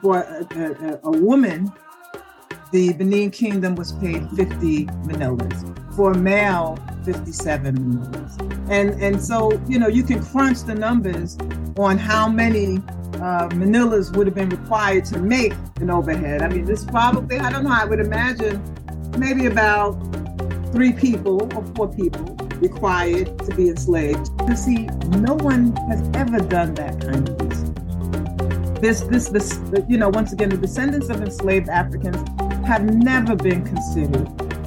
for a, a, a woman, the Benin Kingdom was paid 50 manillas. For a male, 57 manillas. And, and so, you know, you can crunch the numbers on how many uh, manillas would have been required to make an Oba head. I mean, this probably, I don't know, I would imagine maybe about three people or four people required to be enslaved. You see, no one has ever done that kind of. This, this, this, you know, once again, the descendants of enslaved Africans have never been considered.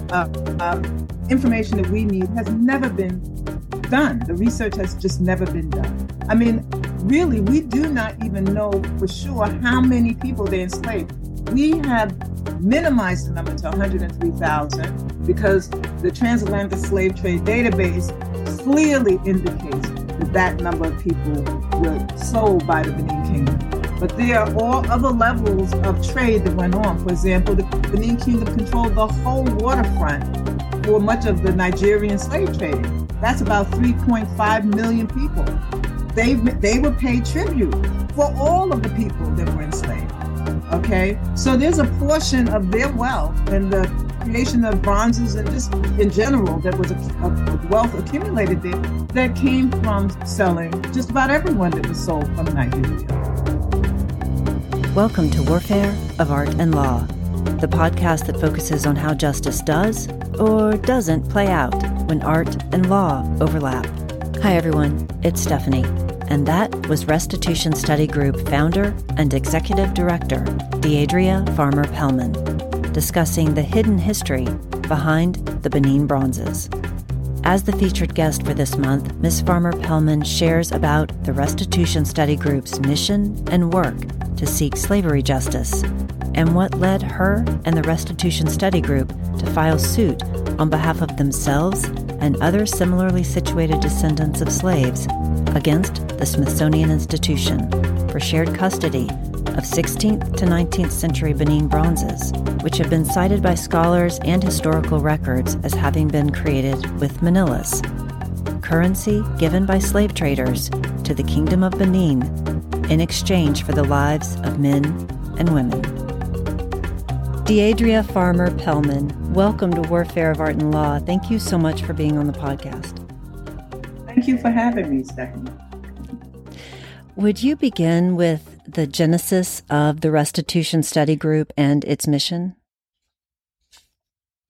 Uh, uh, information that we need has never been done. The research has just never been done. I mean, really, we do not even know for sure how many people they enslaved. We have minimized the number to 103,000 because the transatlantic slave trade database clearly indicates that that number of people were sold by the Benin Kingdom. But there are all other levels of trade that went on. For example, the Benin Kingdom controlled the whole waterfront for much of the Nigerian slave trading. That's about 3.5 million people. They, they were paid tribute for all of the people that were enslaved. Okay, so there's a portion of their wealth and the creation of bronzes and just in general that was a, a, wealth accumulated there that came from selling just about everyone that was sold from Nigeria. Welcome to Warfare of Art and Law, the podcast that focuses on how justice does or doesn't play out when art and law overlap. Hi, everyone. It's Stephanie and that was Restitution Study Group founder and executive director, Deadria Farmer Paellmann, discussing the hidden history behind the Benin bronzes. As the featured guest for this month, Ms. Farmer Paellmann shares about the Restitution Study Group's mission and work to seek slavery justice and what led her and the Restitution Study Group to file suit on behalf of themselves and other similarly situated descendants of slaves against the Smithsonian Institution for shared custody of 16th to 19th century Benin bronzes, which have been cited by scholars and historical records as having been created with manillas, currency given by slave traders to the Kingdom of Benin in exchange for the lives of men and women. Deadria Farmer Paellmann, welcome to Warfare of Art and Law. Thank you so much for being on the podcast. Thank you for having me, Stephanie. Would you begin with the genesis of the Restitution Study Group and its mission?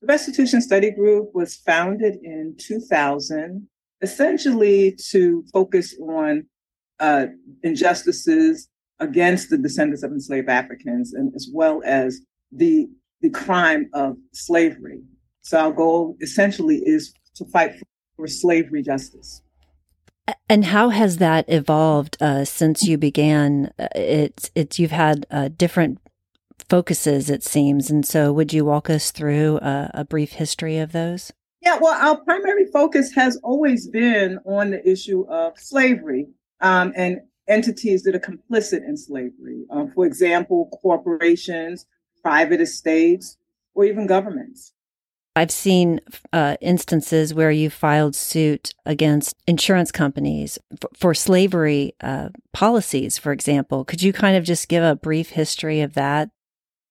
The Restitution Study Group was founded in 2000, essentially to focus on uh, injustices against the descendants of enslaved Africans, and as well as the the crime of slavery. So our goal essentially is to fight for slavery justice. And how has that evolved uh, since you began? Uh, it's it's you've had uh, different focuses, it seems, and so would you walk us through a, a brief history of those? Yeah, well, our primary focus has always been on the issue of slavery um, and entities that are complicit in slavery. Um, for example, corporations, private estates, or even governments. I've seen uh, instances where you filed suit against insurance companies for, for slavery uh, policies, for example. Could you kind of just give a brief history of that?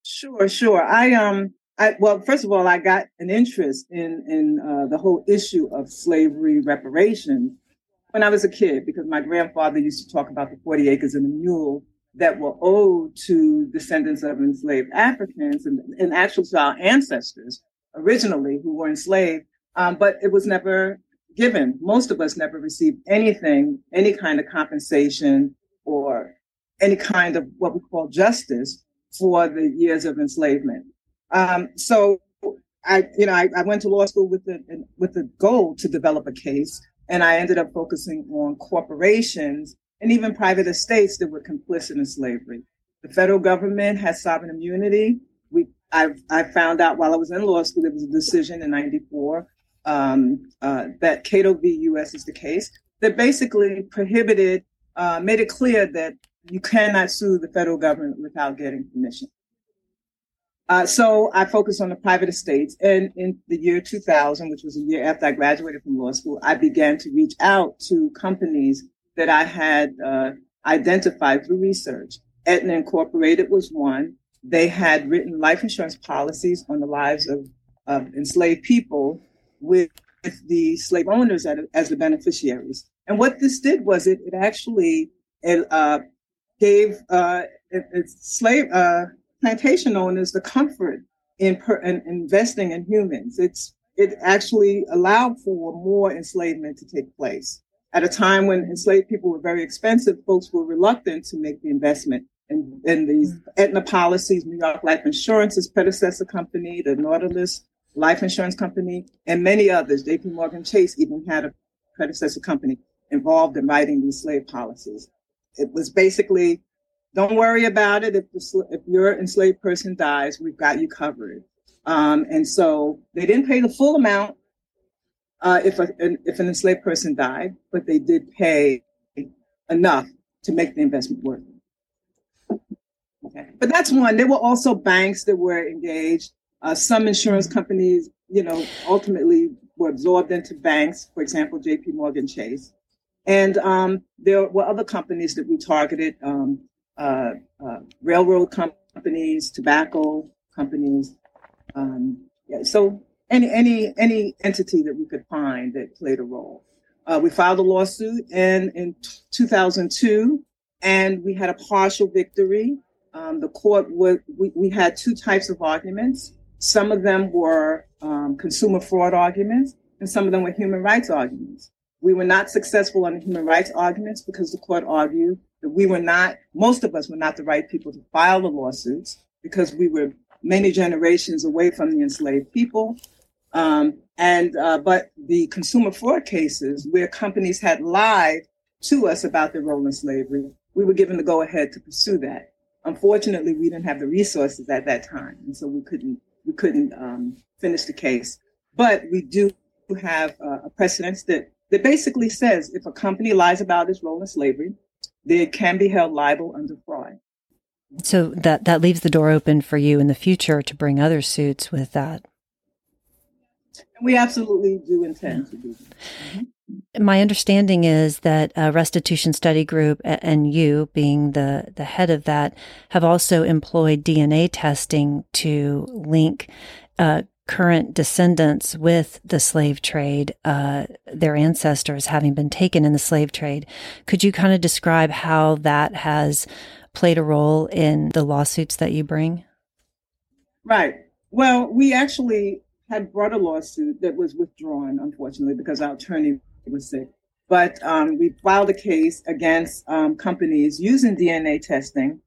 Sure, sure. I um, I well, first of all, I got an interest in in uh, the whole issue of slavery reparations when I was a kid because my grandfather used to talk about the forty acres and a mule that were owed to descendants of enslaved Africans and, and actually to our ancestors originally who were enslaved, um, but it was never given. Most of us never received anything, any kind of compensation or any kind of what we call justice for the years of enslavement. Um, so I, you know, I, I, went to law school with the with the goal to develop a case, and I ended up focusing on corporations and even private estates that were complicit in slavery. The federal government has sovereign immunity. I, I found out while I was in law school, there was a decision in 94 um, uh, that Cato v. U.S. is the case that basically prohibited, uh, made it clear that you cannot sue the federal government without getting permission. Uh, so I focused on the private estates. And in the year 2000, which was a year after I graduated from law school, I began to reach out to companies that I had uh, identified through research Aetna Incorporated was one. They had written life insurance policies on the lives of, of enslaved people with, with the slave owners as, the beneficiaries. And what this did was it, it actually it, uh, gave uh, it, slave uh, plantation owners the comfort in, per, in investing in humans. It's it actually allowed for more enslavement to take place. At a time when enslaved people were very expensive, folks were reluctant to make the investment in, in these mm. Aetna policies, New York Life Insurance's predecessor company, the Nautilus Life Insurance Company, and many others. JP Morgan Chase even had a predecessor company involved in writing these slave policies. It was basically, don't worry about it. If, the, if your enslaved person dies, we've got you covered. Um, and so they didn't pay the full amount uh, if, a, if an enslaved person died, but they did pay enough to make the investment worth it. Okay. But that's one. There were also banks that were engaged. Uh, some insurance companies, you know, ultimately were absorbed into banks, for example, JP Morgan Chase. And um, there were other companies that we targeted, um, uh, uh, railroad companies, tobacco companies, um, yeah, so any any any entity that we could find that played a role. Uh, we filed a lawsuit in in 2002, and we had a partial victory. Um, the court was we, we had two types of arguments. Some of them were um, consumer fraud arguments, and some of them were human rights arguments. We were not successful on the human rights arguments because the court argued that we were not, most of us were not the right people to file the lawsuits because we were many generations away from the enslaved people. Um, and uh, but the consumer fraud cases where companies had lied to us about their role in slavery, we were given the go ahead to pursue that. Unfortunately, we didn't have the resources at that time, and so we couldn't we couldn't um, finish the case. But we do have uh, a precedent that that basically says if a company lies about its role in slavery, they can be held liable under fraud. So that that leaves the door open for you in the future to bring other suits with that. We absolutely do intend to do that. My understanding is that a restitution study group and you, being the, the head of that, have also employed DNA testing to link uh, current descendants with the slave trade, uh, their ancestors having been taken in the slave trade. Could you kind of describe how that has played a role in the lawsuits that you bring? Right. Well, we actually had brought a lawsuit that was withdrawn, unfortunately, because our attorney was sick. But um, we filed a case against um, companies using DNA testing.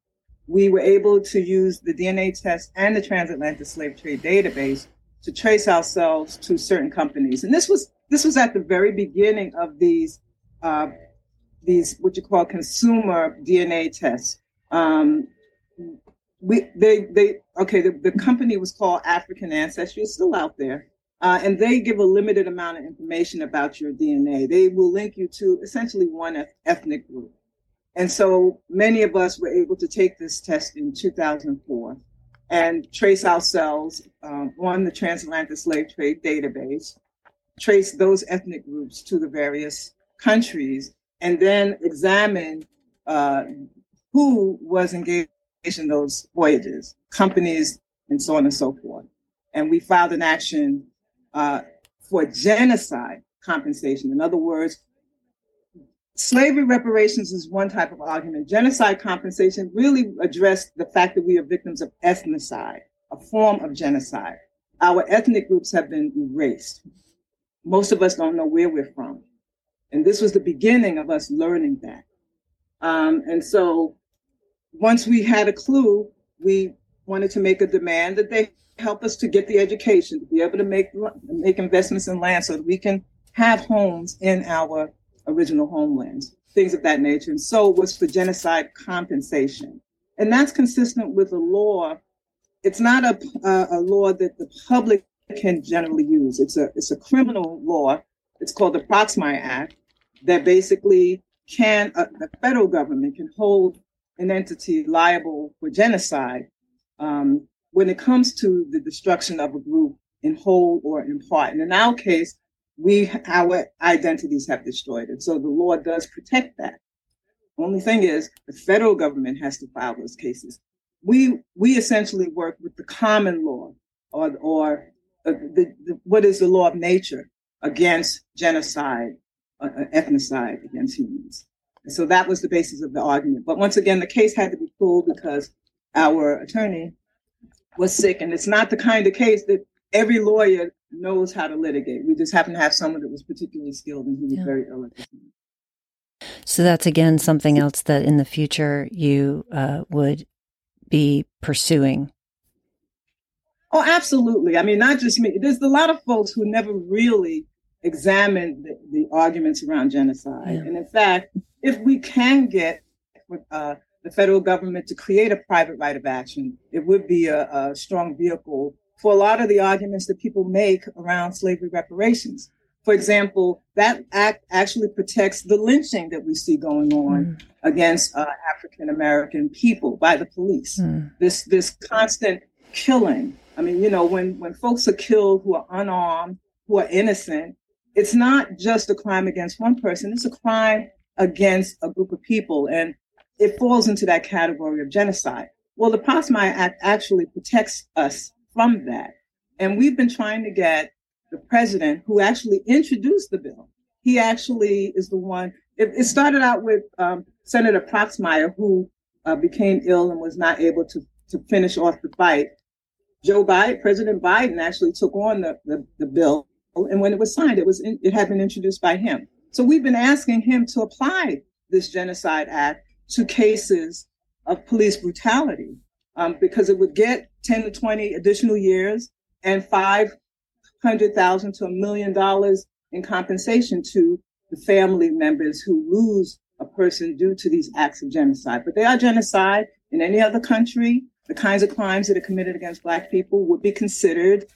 We were able to use the DNA test and the transatlantic slave trade database to trace ourselves to certain companies. And this was this was at the very beginning of these uh, these what you call consumer DNA tests. Um, we they they okay the, the company was called African Ancestry. It's still out there. Uh, and they give a limited amount of information about your DNA. They will link you to essentially one ethnic group. And so many of us were able to take this test in 2004 and trace ourselves um, on the transatlantic slave trade database, trace those ethnic groups to the various countries, and then examine uh, who was engaged in those voyages, companies, and so on and so forth. And we filed an action uh, for genocide compensation. In other words, slavery reparations is one type of argument. Genocide compensation really addressed the fact that we are victims of ethnocide, a form of genocide. Our ethnic groups have been erased. Most of us don't know where we're from. And this was the beginning of us learning that. Um, and so once we had a clue, we wanted to make a demand that they help us to get the education to be able to make make investments in land so that we can have homes in our original homelands, things of that nature. And so it was for genocide compensation, and that's consistent with the law. It's not a, a, a law that the public can generally use. It's a it's a criminal law. It's called the Proxmire Act that basically can uh, the federal government can hold an entity liable for genocide um, when it comes to the destruction of a group in whole or in part. And in our case, we our identities have destroyed it. So the law does protect that. Only thing is, the federal government has to file those cases. We we essentially work with the common law, or or uh, the, the, what is the law of nature against genocide, uh, uh, ethnocide against humans. And so that was the basis of the argument. But once again, the case had to be pulled because our attorney was sick, and it's not the kind of case that every lawyer knows how to litigate. We just happen to have someone that was particularly skilled, and he was yeah. very ill at the time. So that's again something else that in the future you uh, would be pursuing. Oh, absolutely. I mean, not just me. There's a lot of folks who never really examined the, the arguments around genocide. Yeah. And in fact, if we can get uh, the federal government to create a private right of action, it would be a, a strong vehicle for a lot of the arguments that people make around slavery reparations. For example, that act actually protects the lynching that we see going on mm. against uh, African American people by the police. Mm. This this constant killing. I mean, you know, when when folks are killed who are unarmed, who are innocent, it's not just a crime against one person. It's a crime against a group of people, and it falls into that category of genocide. Well, the Proxmire Act actually protects us from that, and we've been trying to get the president who actually introduced the bill. He actually is the one. It, it started out with um, Senator Proxmire, who uh, became ill and was not able to, to finish off the fight. Joe Biden, President Biden, actually took on the, the, the bill, and when it was signed, it was in, it had been introduced by him. So we've been asking him to apply this Genocide Act to cases of police brutality um, because it would get 10 to 20 additional years and five hundred thousand to a million dollars in compensation to the family members who lose a person due to these acts of genocide. But they are genocide in any other country. The kinds of crimes that are committed against Black people would be considered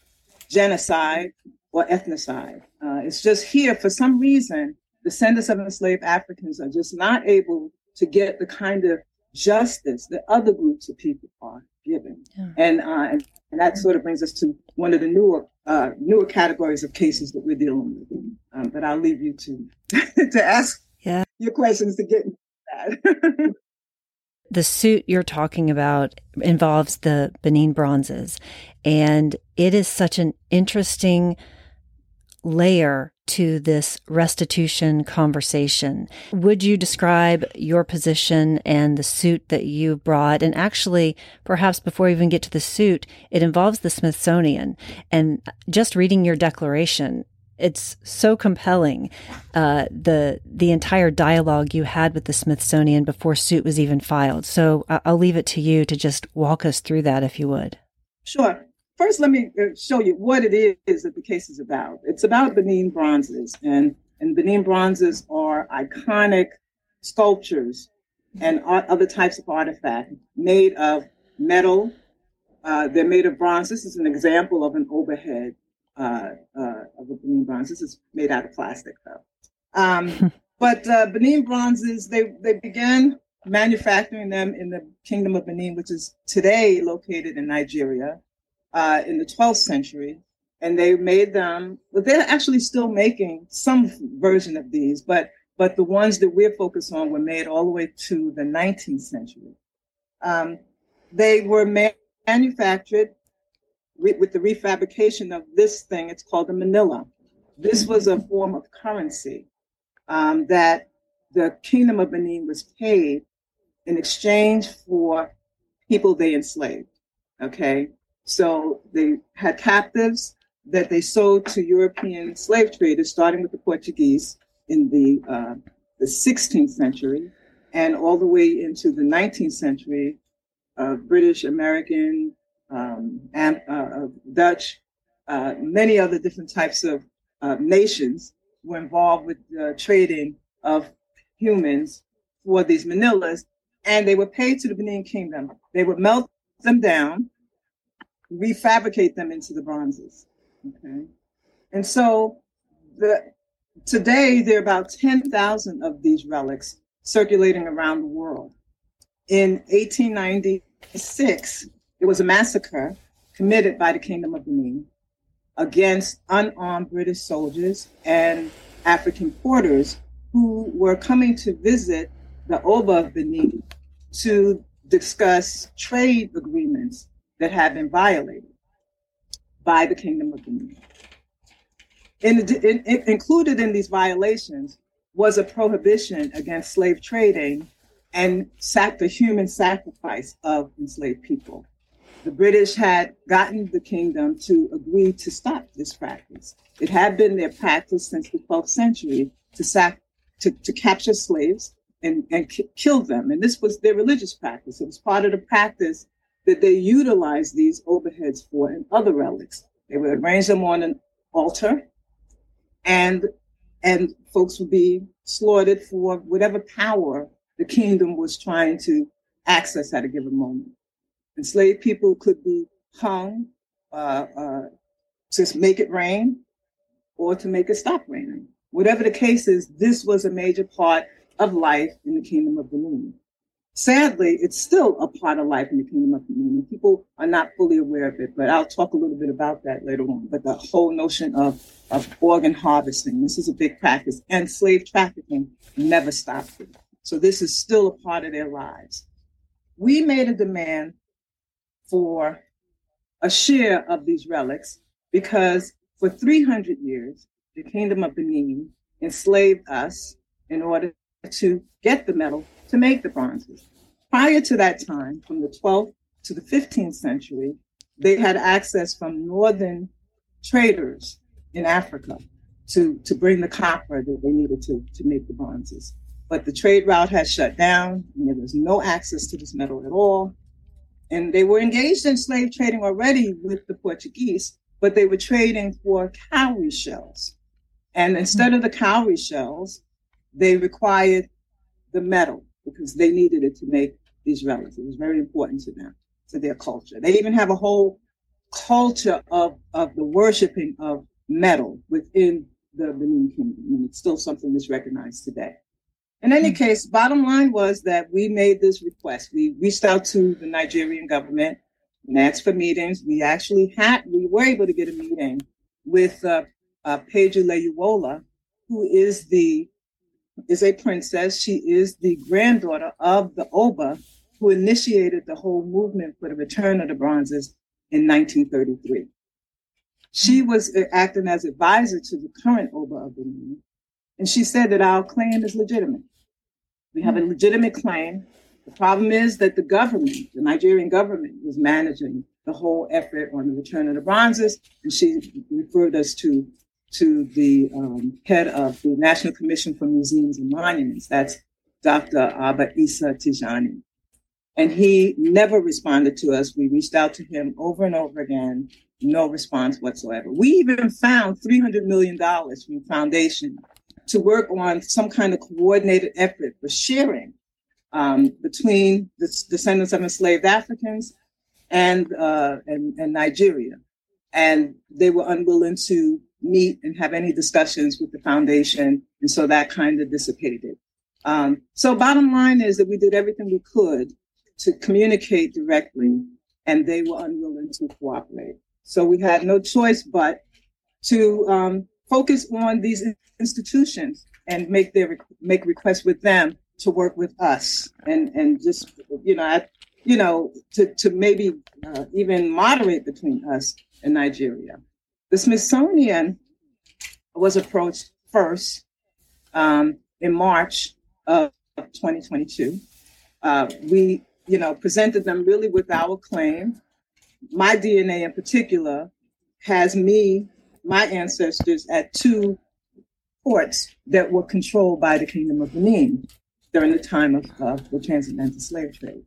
genocide or ethnocide. Uh, it's just here, for some reason, descendants of enslaved Africans are just not able to get the kind of justice that other groups of people are given. Yeah. And, uh, and, and that sort of brings us to one of the newer uh, newer categories of cases that we're dealing with. Um, but I'll leave you to to ask yeah. your questions to get that. the suit you're talking about involves the Benin bronzes, and it is such an interesting layer to this restitution conversation. Would you describe your position and the suit that you brought? And actually, perhaps before we even get to the suit, it involves the Smithsonian. And just reading your declaration, it's so compelling uh, the the entire dialogue you had with the Smithsonian before suit was even filed. So I'll leave it to you to just walk us through that, if you would. Sure. First, let me uh, show you what it is that the case is about. It's about Benin bronzes, and, and Benin bronzes are iconic sculptures and other types of artifact made of metal. Uh, they're made of bronze. This is an example of an Oba head uh, uh, of a Benin bronze. This is made out of plastic, though. Um, but uh, Benin bronzes, they, they began manufacturing them in the Kingdom of Benin, which is today located in Nigeria uh, in the 12th century, and they made them. But they're actually still making some version of these, but but the ones that we're focused on were made all the way to the 19th century. Um, they were manufactured re- with the refabrication of this thing. It's called a manilla. This was a form of currency um, that the Kingdom of Benin was paid in exchange for people they enslaved. Okay, so they had captives that they sold to European slave traders, starting with the Portuguese in the, uh, the 16th century and all the way into the 19th century. Uh, British, American, um, and, uh, uh Dutch, uh, many other different types of uh, nations were involved with the trading of humans for these manillas, and they were paid to the Benin Kingdom. They would melt them down refabricate them into the bronzes. Okay. And so the today there are about 10,000 of these relics circulating around the world. In 1896, there was a massacre committed by the Kingdom of Benin against unarmed British soldiers and African porters who were coming to visit the Oba of Benin to discuss trade agreements that had been violated by the Kingdom of Benin. In, in, in, included in these violations was a prohibition against slave trading and sac- the human sacrifice of enslaved people. The British had gotten the kingdom to agree to stop this practice. It had been their practice since the 12th century to, sac- to, to capture slaves and, and k- kill them. And this was their religious practice. It was part of the practice that they utilized these Oba heads for and other relics. They would arrange them on an altar and and folks would be slaughtered for whatever power the kingdom was trying to access at a given moment. Enslaved people could be hung uh, uh, to make it rain or to make it stop raining. Whatever the case is, this was a major part of life in the kingdom of the moon. Sadly, it's still a part of life in the kingdom of moon. People are not fully aware of it, but I'll talk a little bit about that later on. But the whole notion of, of organ harvesting, this is a big practice, and slave trafficking never stopped it. So this is still a part of their lives. We made a demand for a share of these relics because for 300 years, the kingdom of Benin enslaved us in order to get the metal to make the bronzes. Prior to that time, from the 12th to the 15th century, they had access from northern traders in Africa to, to bring the copper that they needed to, to make the bronzes. But the trade route had shut down, and there was no access to this metal at all. And they were engaged in slave trading already with the Portuguese, but they were trading for cowrie shells. And instead mm-hmm. of the cowrie shells, they required the metal because they needed it to make these relics. It was very important to them, to their culture. They even have a whole culture of, of the worshiping of metal within the Benin Kingdom, and it's still something that's recognized today. In any mm-hmm. case, bottom line was that we made this request. We reached out to the Nigerian government and asked for meetings. We actually had, we were able to get a meeting with uh, uh, Peju Layiwola, who is the is a princess. She is the granddaughter of the Oba who initiated the whole movement for the return of the bronzes in 1933. She was uh, acting as advisor to the current Oba of the Benin, and she said that our claim is legitimate. We have a legitimate claim. The problem is that the government, the Nigerian government, was managing the whole effort on the return of the bronzes, and she referred us to to the um, head of the National Commission for Museums and Monuments. That's Dr. Abba Isa Tijani. And he never responded to us. We reached out to him over and over again, no response whatsoever. We even found $300 million from the foundation to work on some kind of coordinated effort for sharing um, between the descendants of enslaved Africans and, uh, and, and Nigeria. And they were unwilling to meet and have any discussions with the foundation. And so that kind of dissipated. Um, so bottom line is that we did everything we could to communicate directly and they were unwilling to cooperate. So we had no choice but to um, focus on these institutions and make their make requests with them to work with us and and just you know I, you know to to maybe uh, even moderate between us and Nigeria. The Smithsonian was approached first um, in March of 2022. Uh, we, you know, presented them really with our claim. My DNA in particular has me, my ancestors, at two ports that were controlled by the Kingdom of Benin during the time of, of the transatlantic slave trade.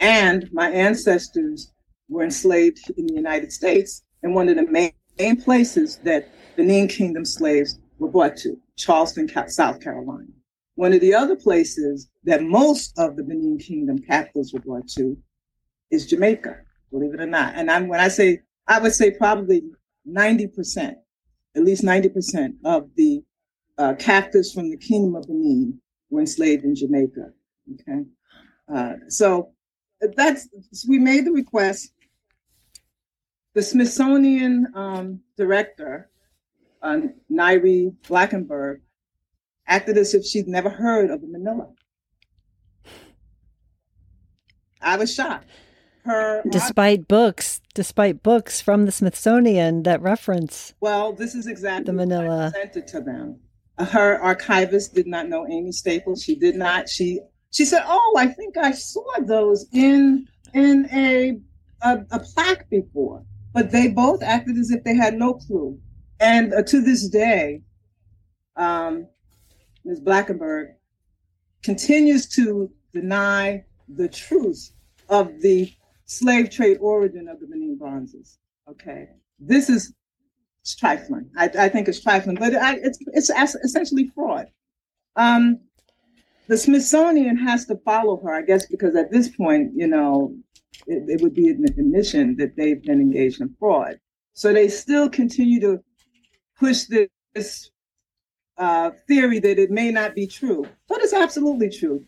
And my ancestors were enslaved in the United States, and one of the main main places that Benin Kingdom slaves were brought to, Charleston, South Carolina. One of the other places that most of the Benin Kingdom captives were brought to is Jamaica, believe it or not. And I'm, when I say, I would say probably 90%, at least 90% of the uh, captives from the Kingdom of Benin were enslaved in Jamaica. Okay. Uh, so that's, we made the request the Smithsonian um, director, uh, Ngaire Blankenberg, acted as if she'd never heard of the Manilla. I was shocked. Her despite books, despite books from the Smithsonian that reference. Well, this is exactly the Manilla sent it to them. Her archivist did not know Amy Staples. She did not. She she said, "Oh, I think I saw those in in a a, a plaque before." But they both acted as if they had no clue. And uh, to this day, um, Ms. Blankenberg continues to deny the truth of the slave trade origin of the Benin bronzes. Okay, this is trifling. I, I think it's trifling, but I, it's it's essentially fraud. Um, the Smithsonian has to follow her, I guess, because at this point, you know, it, it would be an admission that they've been engaged in fraud. So they still continue to push this uh, theory that it may not be true, but it's absolutely true.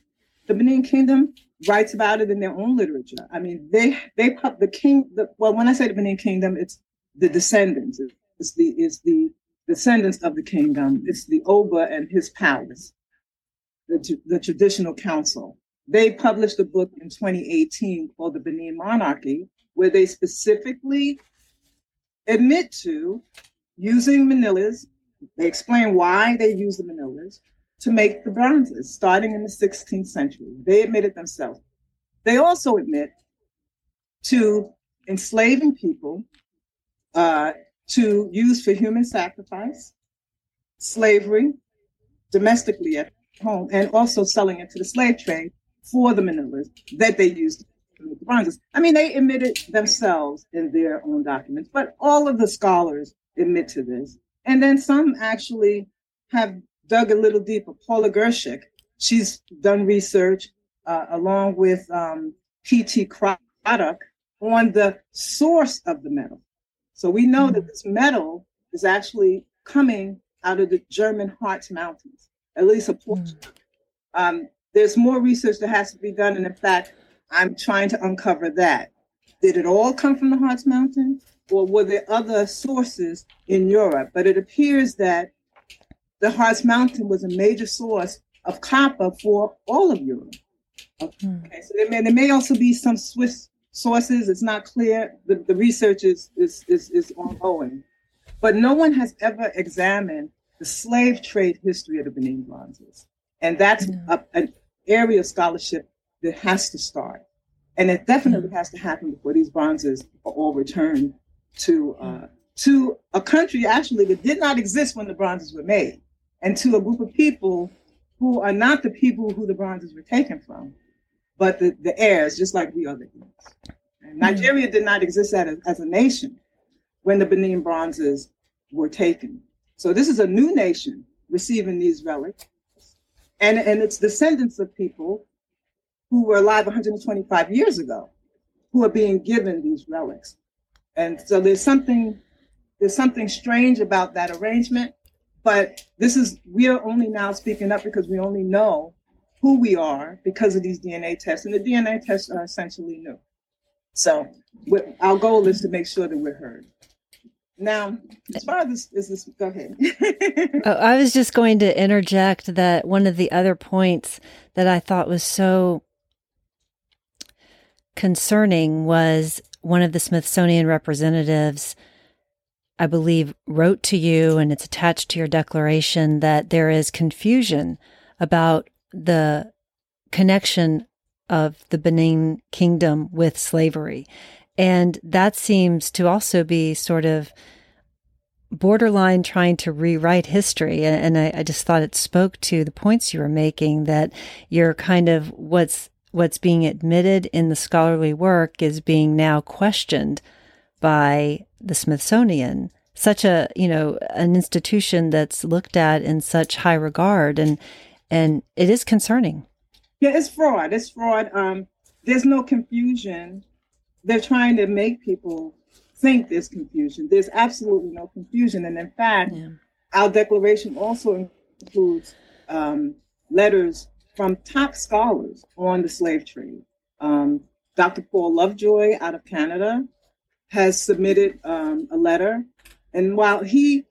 The Benin Kingdom writes about it in their own literature. I mean, they they the king. The, well, when I say the Benin Kingdom, it's the descendants. It's the it's the descendants of the kingdom. It's the Oba and his palace, the the traditional council. They published a book in 2018 called The Benin Monarchy, where they specifically admit to using manillas. They explain why they use the manillas to make the bronzes starting in the 16th century. They admit it themselves. They also admit to enslaving people uh, to use for human sacrifice, slavery, domestically at home, and also selling it to the slave trade for the manillas that they used to make the bronzes. I mean, they admitted themselves in their own documents, but all of the scholars admit to this. And then some actually have dug a little deeper. Paula Girshick, she's done research uh, along with um, P.T. Craddock on the source of the metal. So we know mm-hmm. that this metal is actually coming out of the German Harz Mountains, at least a portion. Mm-hmm. Um, there's more research that has to be done, and in fact, I'm trying to uncover that. Did it all come from the Harz Mountain, or were there other sources in Europe? But it appears that the Harz Mountain was a major source of copper for all of Europe. Hmm. Okay, so there may, there may also be some Swiss sources. It's not clear. The, the research is, is, is, is ongoing. But no one has ever examined the slave trade history of the Benin bronzes. And that's yeah. a, an area of scholarship that has to start. And it definitely has to happen before these bronzes are all returned to uh, to a country actually that did not exist when the bronzes were made and to a group of people who are not the people who the bronzes were taken from, but the, the heirs, just like we are the heirs. And Nigeria did not exist as, as a nation when the Benin bronzes were taken. So this is a new nation receiving these relics. And, and it's descendants of people who were alive 125 years ago who are being given these relics. And so there's something there's something strange about that arrangement. But this is, we are only now speaking up because we only know who we are because of these DNA tests. And the DNA tests are essentially new. So our goal is to make sure that we're heard. Now, as far as this, is this go ahead. oh, I was just going to interject that one of the other points that I thought was so concerning was one of the Smithsonian representatives I believe, wrote to you and it's attached to your declaration that there is confusion about the connection of the Benin kingdom with slavery. And that seems to also be sort of borderline trying to rewrite history. And I, I just thought it spoke to the points you were making that you're kind of what's what's being admitted in the scholarly work is being now questioned by the Smithsonian, such a, you know, an institution that's looked at in such high regard and and it is concerning. Yeah, it's fraud. It's fraud. Um there's no confusion. They're trying to make people think there's confusion. There's absolutely no confusion. And in fact, yeah. our declaration also includes um, letters from top scholars on the slave trade. Um, Dr. Paul Lovejoy out of Canada, has submitted um, a letter. And while he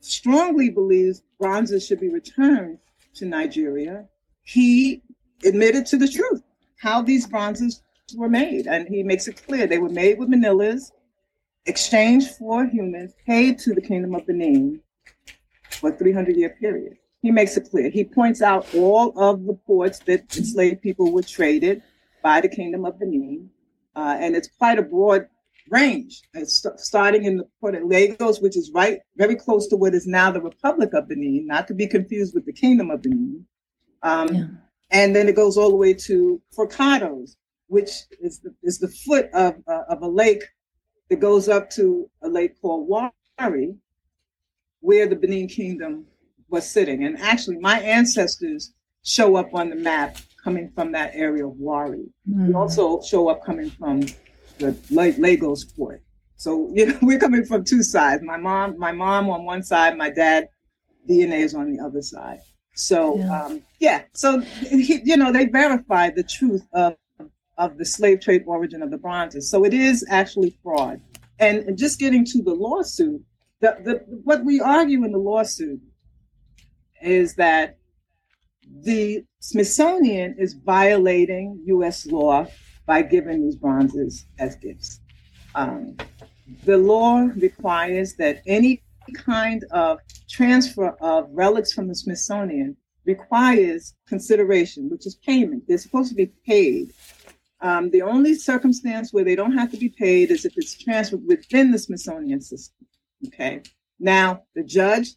strongly believes bronzes should be returned to Nigeria, he admitted to the truth how these bronzes were made, and he makes it clear they were made with manillas, exchanged for humans, paid to the kingdom of Benin for a 300 year period. He makes it clear. He points out all of the ports that enslaved people were traded by the kingdom of Benin, uh, and it's quite a broad range. It's st- starting in the port of Lagos, which is right very close to what is now the Republic of Benin, not to be confused with the Kingdom of Benin. Um, yeah. And then it goes all the way to Forcados, which is the, is the foot of, uh, of a lake that goes up to a lake called Warri, where the Benin Kingdom was sitting. And actually, my ancestors show up on the map coming from that area of Warri. Mm. We also show up coming from the Lagos port. So you know, we're coming from two sides. My mom, my mom on one side, my dad DNA is on the other side. So yeah, um, yeah. so he, you know they verified the truth of of the slave trade origin of the bronzes. So it is actually fraud. And just getting to the lawsuit, the, the what we argue in the lawsuit is that the Smithsonian is violating U.S. law by giving these bronzes as gifts. Um, the law requires that any kind of transfer of relics from the Smithsonian requires consideration, which is payment. They're supposed to be paid. Um, the only circumstance where they don't have to be paid is if it's transferred within the Smithsonian system. Okay. Now the judge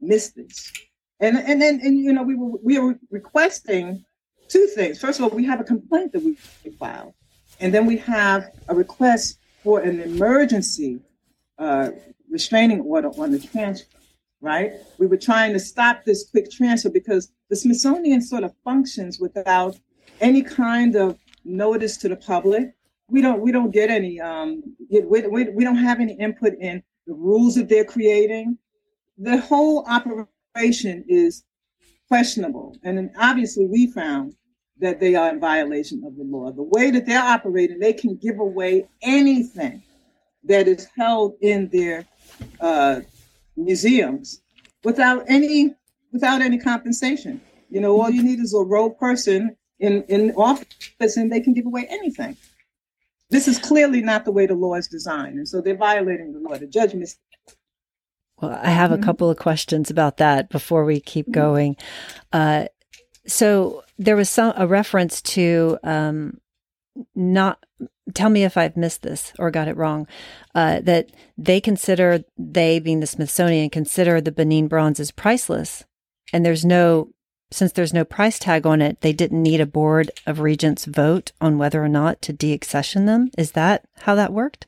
missed this, and and and, and you know we were we were requesting two things. First of all, we have a complaint that we filed, and then we have a request for an emergency uh, restraining order on the transfer. Right? We were trying to stop this quick transfer because the Smithsonian sort of functions without any kind of notice to the public. We don't we don't get any um, we, we, we don't have any input in the rules that they're creating. The whole operation is questionable. And obviously, we found that they are in violation of the law. The way that they're operating, they can give away anything that is held in their uh, museums without any without any compensation. You know, all you need is a rogue person in in office, and they can give away anything. This is clearly not the way the law is designed, and so they're violating the law. The judge missed. Well, I have mm-hmm. a couple of questions about that before we keep mm-hmm. going. Uh, so there was some a reference to um, not tell me if I've missed this or got it wrong. Uh, that they consider they being the Smithsonian consider the Benin bronze as priceless, and there's no since there's no price tag on it, they didn't need a board of regents vote on whether or not to deaccession them. Is that how that worked?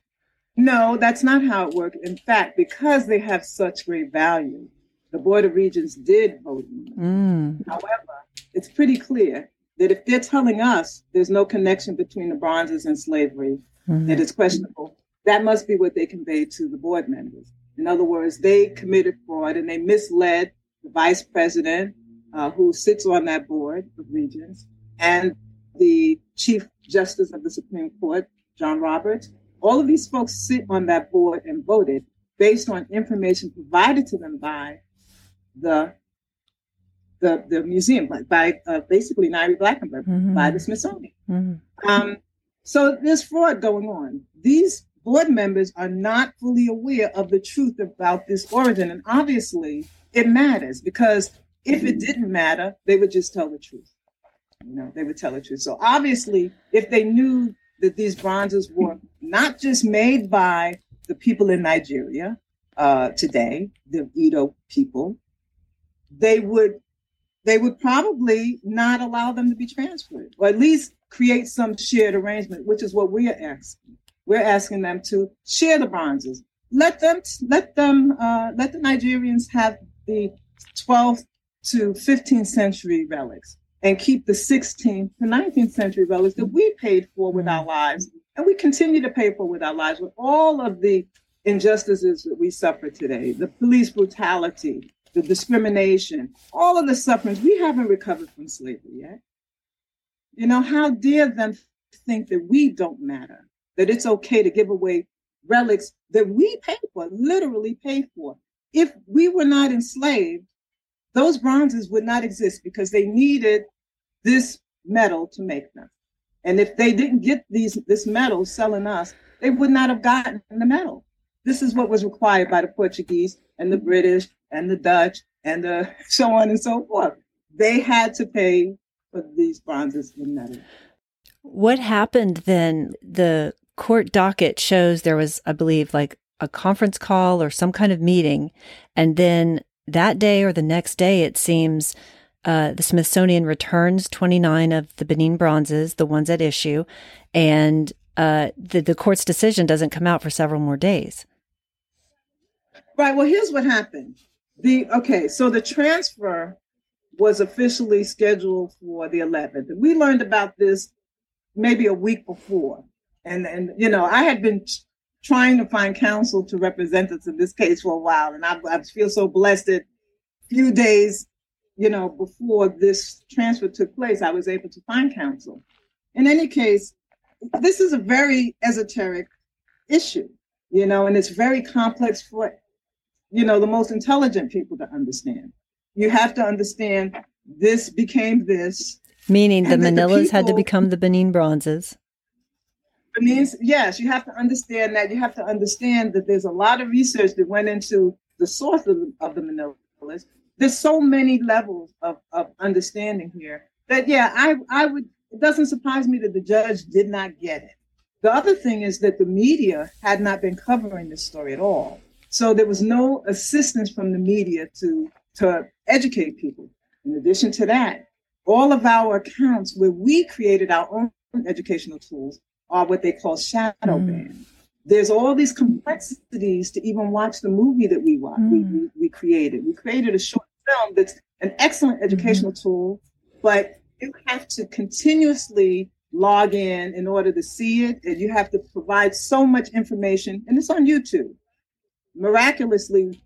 No, that's not how it worked. In fact, because they have such great value, the Board of Regents did vote. Mm. However, it's pretty clear that if they're telling us there's no connection between the bronzes and slavery, mm-hmm. that it's questionable, that must be what they conveyed to the board members. In other words, they committed fraud and they misled the vice president uh, who sits on that board of regents and the chief justice of the Supreme Court, John Roberts. All of these folks sit on that board and voted based on information provided to them by the the, the museum by uh, basically Ngaire Blankenberg mm-hmm. by the Smithsonian. Mm-hmm. Um, so there's fraud going on. These board members are not fully aware of the truth about this origin. And obviously it matters because if it didn't matter, they would just tell the truth. You know, they would tell the truth. So obviously, if they knew that these bronzes were not just made by the people in Nigeria uh, today, the Edo people, they would they would probably not allow them to be transferred, or at least create some shared arrangement, which is what we are asking. We're asking them to share the bronzes. Let them let them uh, let the Nigerians have the 12th to 15th century relics and keep the 16th to 19th century relics that we paid for with our mm. lives and we continue to pay for with our lives with all of the injustices that we suffer today the police brutality the discrimination, all of the sufferings. We haven't recovered from slavery yet. You know, how dare them think that we don't matter, that it's okay to give away relics that we pay for, literally pay for. If we were not enslaved, those bronzes would not exist because they needed this metal to make them. And if they didn't get these this metal selling us, they would not have gotten the metal. This is what was required by the Portuguese and the British and the Dutch and the so on and so forth. They had to pay for these bronzes in metal. What happened then? The court docket shows there was, I believe, like a conference call or some kind of meeting. And then that day or the next day, it seems uh, the Smithsonian returns 29 of the Benin bronzes, the ones at issue, and uh, the, the court's decision doesn't come out for several more days. Right. Well, here's what happened. The okay, so the transfer was officially scheduled for the 11th. We learned about this maybe a week before, and and you know I had been trying to find counsel to represent us in this case for a while, and I, I feel so blessed that a few days, you know, before this transfer took place, I was able to find counsel. In any case, this is a very esoteric issue, you know, and it's very complex for, you know, the most intelligent people to understand. You have to understand this became this. Meaning the Manillas the people, had to become the Benin bronzes. Benin's, yes, you have to understand that. You have to understand that there's a lot of research that went into the source of the, of the Manillas. There's so many levels of, of understanding here that, yeah, I, I would it doesn't surprise me that the judge did not get it. The other thing is that the media had not been covering this story at all. So there was no assistance from the media to, to educate people. In addition to that, all of our accounts where we created our own educational tools are what they call shadow mm. banned. There's all these complexities to even watch the movie that we watch. mm. we, we, we, created. We created a short film that's an excellent educational mm. tool, but you have to continuously log in in order to see it, and you have to provide so much information, and it's on YouTube. Miraculously,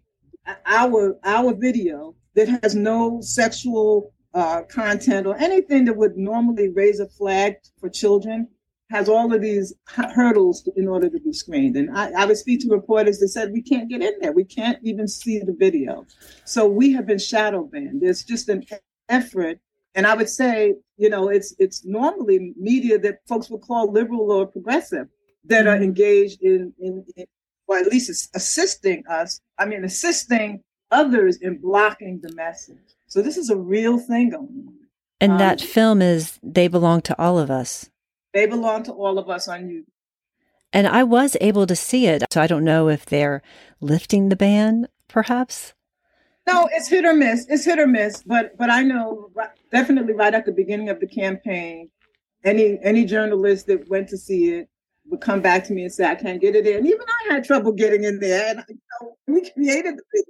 our our video that has no sexual uh, content or anything that would normally raise a flag for children has all of these hurdles in order to be screened. And I, I would speak to reporters that said we can't get in there. We can't even see the video. So we have been shadow banned. There's just an effort and I would say, you know, it's it's normally media that folks would call liberal or progressive that are engaged in, in, in or at least assisting us. I mean, assisting others in blocking the message. So this is a real thing going on. And um, that film is "They Belong to All of Us." They belong to all of us on YouTube. And I was able to see it, so I don't know if they're lifting the ban, perhaps. No, it's hit or miss. It's hit or miss. But but I know definitely right at the beginning of the campaign, any any journalist that went to see it would come back to me and say, "I can't get it in." Even I had trouble getting in there, and you know, we created the.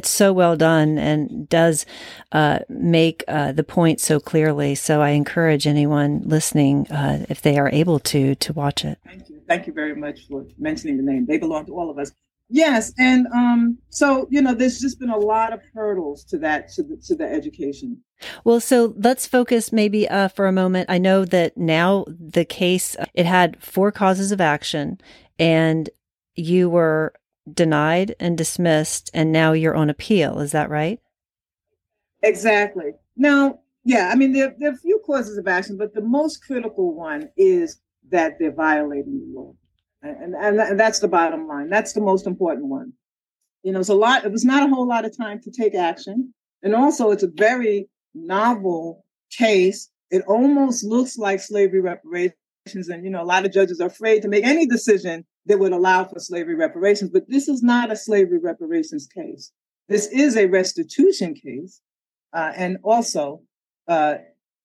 It's so well done and does uh, make uh, the point so clearly. So I encourage anyone listening, uh, if they are able to, to watch it. Thank you. Thank you very much for mentioning the name. They belong to all of us. Yes, and um, so you know, there's just been a lot of hurdles to that to the to the education. Well, so let's focus maybe uh, for a moment. I know that now the case it had four causes of action, and you were denied and dismissed, and now you're on appeal. Is that right? Exactly. Now, yeah, I mean there there are a few causes of action, but the most critical one is that they're violating the law. And, and, and that's the bottom line. That's the most important one. You know, it's a lot, it was not a whole lot of time to take action. And also, it's a very novel case. It almost looks like slavery reparations. And, you know, a lot of judges are afraid to make any decision that would allow for slavery reparations. But this is not a slavery reparations case. This is a restitution case. Uh, and also, uh,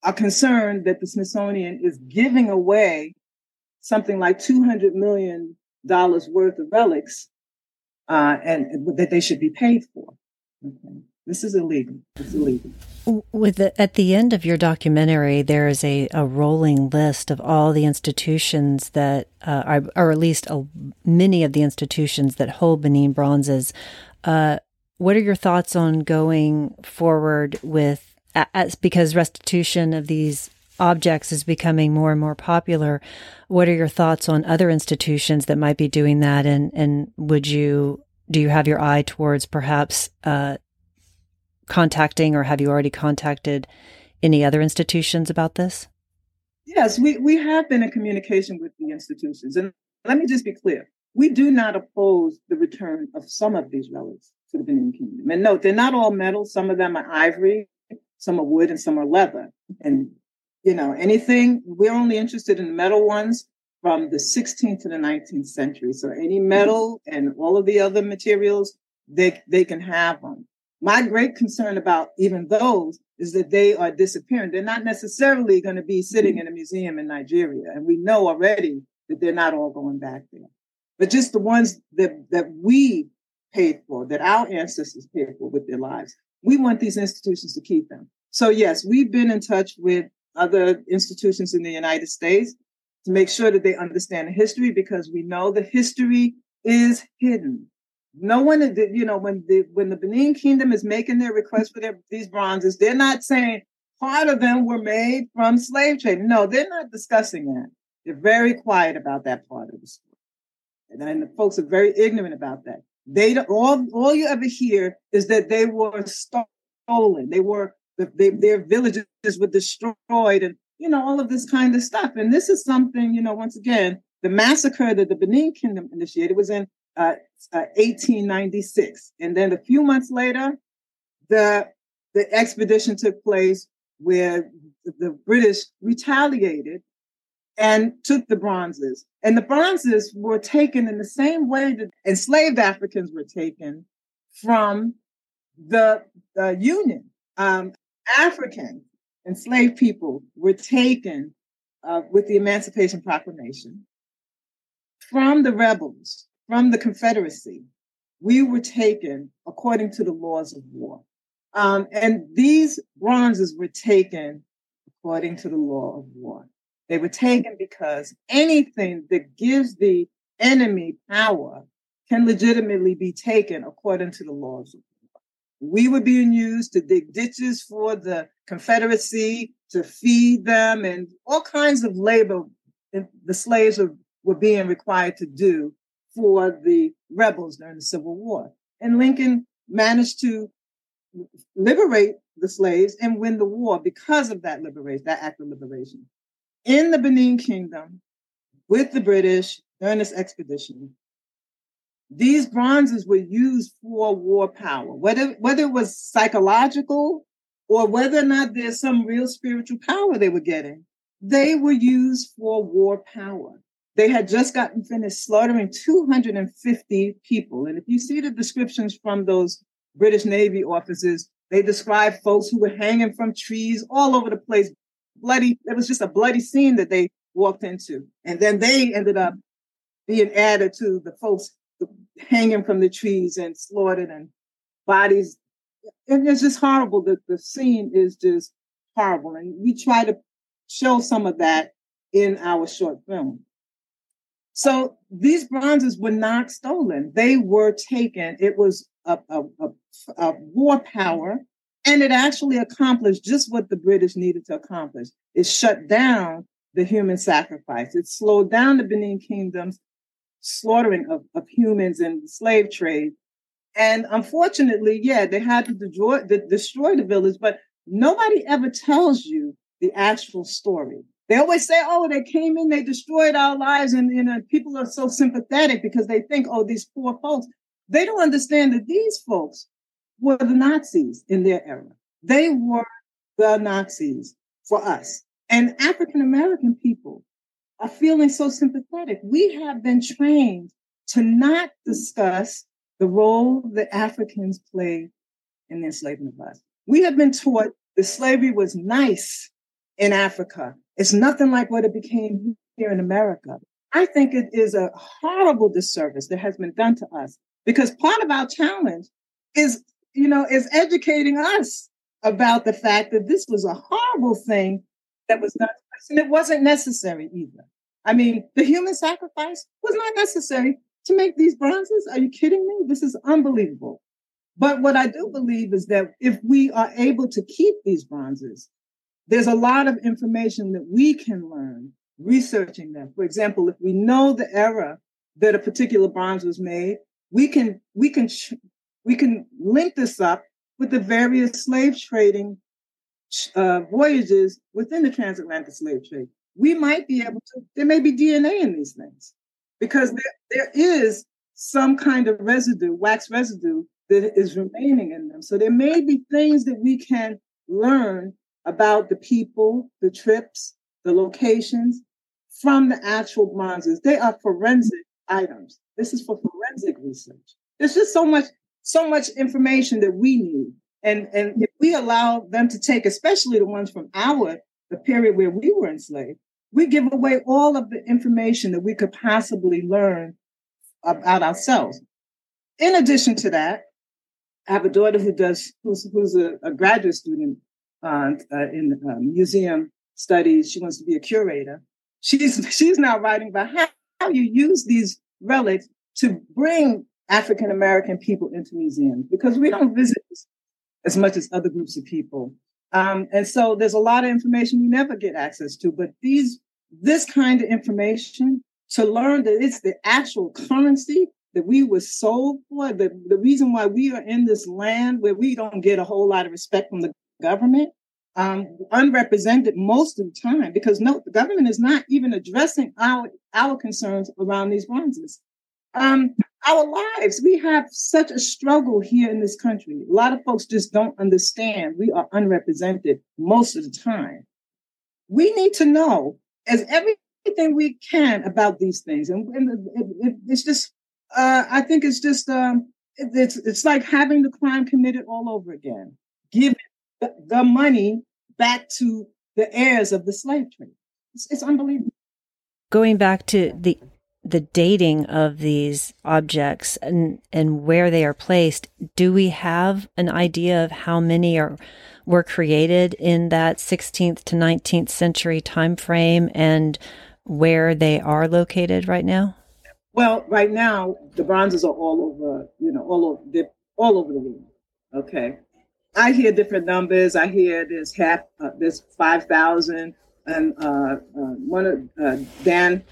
a concern that the Smithsonian is giving away something like $200 million worth of relics uh, and that they should be paid for. Okay. This is illegal. It's illegal. With the, at the end of your documentary, there is a, a rolling list of all the institutions that, uh, are, or at least a, many of the institutions that hold Benin bronzes. Uh, what are your thoughts on going forward with, as, because restitution of these objects is becoming more and more popular. What are your thoughts on other institutions that might be doing that? And, and would you, do you have your eye towards perhaps, uh, contacting or have you already contacted any other institutions about this? Yes, we, we have been in communication with the institutions. And let me just be clear we do not oppose the return of some of these relics to the Benin Kingdom. And note, they're not all metal. Some of them are ivory, some are wood, and some are leather. And, you know, anything, we're only interested in metal ones from the 16th to the 19th century. So any metal and all of the other materials, they, they can have them. My great concern about even those is that they are disappearing. They're not necessarily going to be sitting in a museum in Nigeria. And we know already that they're not all going back there. But just the ones that, that we paid for, that our ancestors paid for with their lives, we want these institutions to keep them. So yes, we've been in touch with other institutions in the United States to make sure that they understand the history because we know the history is hidden. No one, you know, when the when the Benin Kingdom is making their request for their, these bronzes, they're not saying part of them were made from slave trade. No, they're not discussing that. They're very quiet about that part of the story, and the folks are very ignorant about that. They don't, all all you ever hear is that they were stolen. They were they, their villages were destroyed, and you know all of this kind of stuff. And this is something you know once again the massacre that the Benin Kingdom initiated was in uh, uh, 1896. And then a few months later, the, the expedition took place where the British retaliated and took the bronzes. And the bronzes were taken in the same way that enslaved Africans were taken from the, the Union. Um, African enslaved people were taken uh, with the Emancipation Proclamation from the rebels from the Confederacy, we were taken according to the laws of war. Um, and these bronzes were taken according to the law of war. They were taken because anything that gives the enemy power can legitimately be taken according to the laws of war. We were being used to dig ditches for the Confederacy, to feed them, and all kinds of labor the slaves were, were being required to do for the rebels during the Civil War. And Lincoln managed to liberate the slaves and win the war because of that liberation, that act of liberation. In the Benin Kingdom, with the British during this expedition, these bronzes were used for war power, whether, whether it was psychological or whether or not there's some real spiritual power they were getting, they were used for war power. They had just gotten finished slaughtering 250 people. And if you see the descriptions from those British Navy officers, they describe folks who were hanging from trees all over the place. Bloody, it was just a bloody scene that they walked into. And then they ended up being added to the folks hanging from the trees and slaughtered and bodies. And it's just horrible. The, the scene is just horrible. And we try to show some of that in our short film. So these bronzes were not stolen. They were taken. It was a, a, a, a, war power, and it actually accomplished just what the British needed to accomplish. It shut down the human sacrifice. It slowed down the Benin Kingdom's slaughtering of, of humans in the slave trade. And unfortunately, yeah, they had to destroy, destroy the village, but nobody ever tells you the actual story. They always say, oh, they came in, they destroyed our lives. And, know, uh, people are so sympathetic because they think, oh, these poor folks. They don't understand that these folks were the Nazis in their era. They were the Nazis for us. And African American people are feeling so sympathetic. We have been trained to not discuss the role that Africans played in the enslavement of us. We have been taught that slavery was nice in Africa it's nothing like what it became here in America. I think it is a horrible disservice that has been done to us because part of our challenge is, you know, is educating us about the fact that this was a horrible thing that was not, and it wasn't necessary either. I mean, the human sacrifice was not necessary to make these bronzes. Are you kidding me? This is unbelievable. But what I do believe is that if we are able to keep these bronzes, there's a lot of information that we can learn researching them. For example, if we know the era that a particular bronze was made, we can we can we can link this up with the various slave trading uh, voyages within the transatlantic slave trade. we might be able to, there may be DNA in these things because there, there is some kind of residue, wax residue that is remaining in them. So there may be things that we can learn about the people, the trips, the locations from the actual bronzes. They are forensic items. This is for forensic research. There's just so much, so much information that we need. And, and if we allow them to take, especially the ones from our, the period where we were enslaved, we give away all of the information that we could possibly learn about ourselves. In addition to that, I have a daughter who does, who's, who's a, a graduate student uh, in uh, museum studies. She wants to be a curator. She's, she's now writing about how, how you use these relics to bring African American people into museums because we don't visit as much as other groups of people. Um, and so there's a lot of information we never get access to, but these, this kind of information to learn that it's the actual currency that we were sold for, the, the reason why we are in this land where we don't get a whole lot of respect from the government, um, unrepresented most of the time, because no, the government is not even addressing our, our concerns around these bronzes. Um, our lives, we have such a struggle here in this country. A lot of folks just don't understand we are unrepresented most of the time. We need to know as everything we can about these things. And, and it, it, it's just, uh, I think it's just, um, it, it's, it's like having the crime committed all over again. Give the, money back to the heirs of the slave trade. It's, it's unbelievable. Going back to the the dating of these objects and and where they are placed do we have an idea of how many are were created in that 16th to 19th century time frame and where they are located right now well right now the bronzes are all over you know all over they're all over the world okay i hear different numbers i hear there's half uh, there's 5000 and uh, uh, one of uh, dan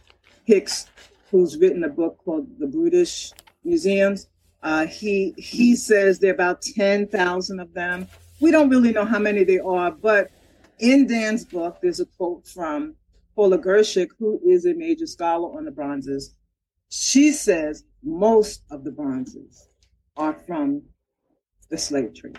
hicks who's written a book called The Brutish Museums. Uh, he he says there are about ten thousand of them. We don't really know how many they are, but in Dan's book, there's a quote from Paula Girshick, who is a major scholar on the bronzes. She says most of the bronzes are from the slave trade.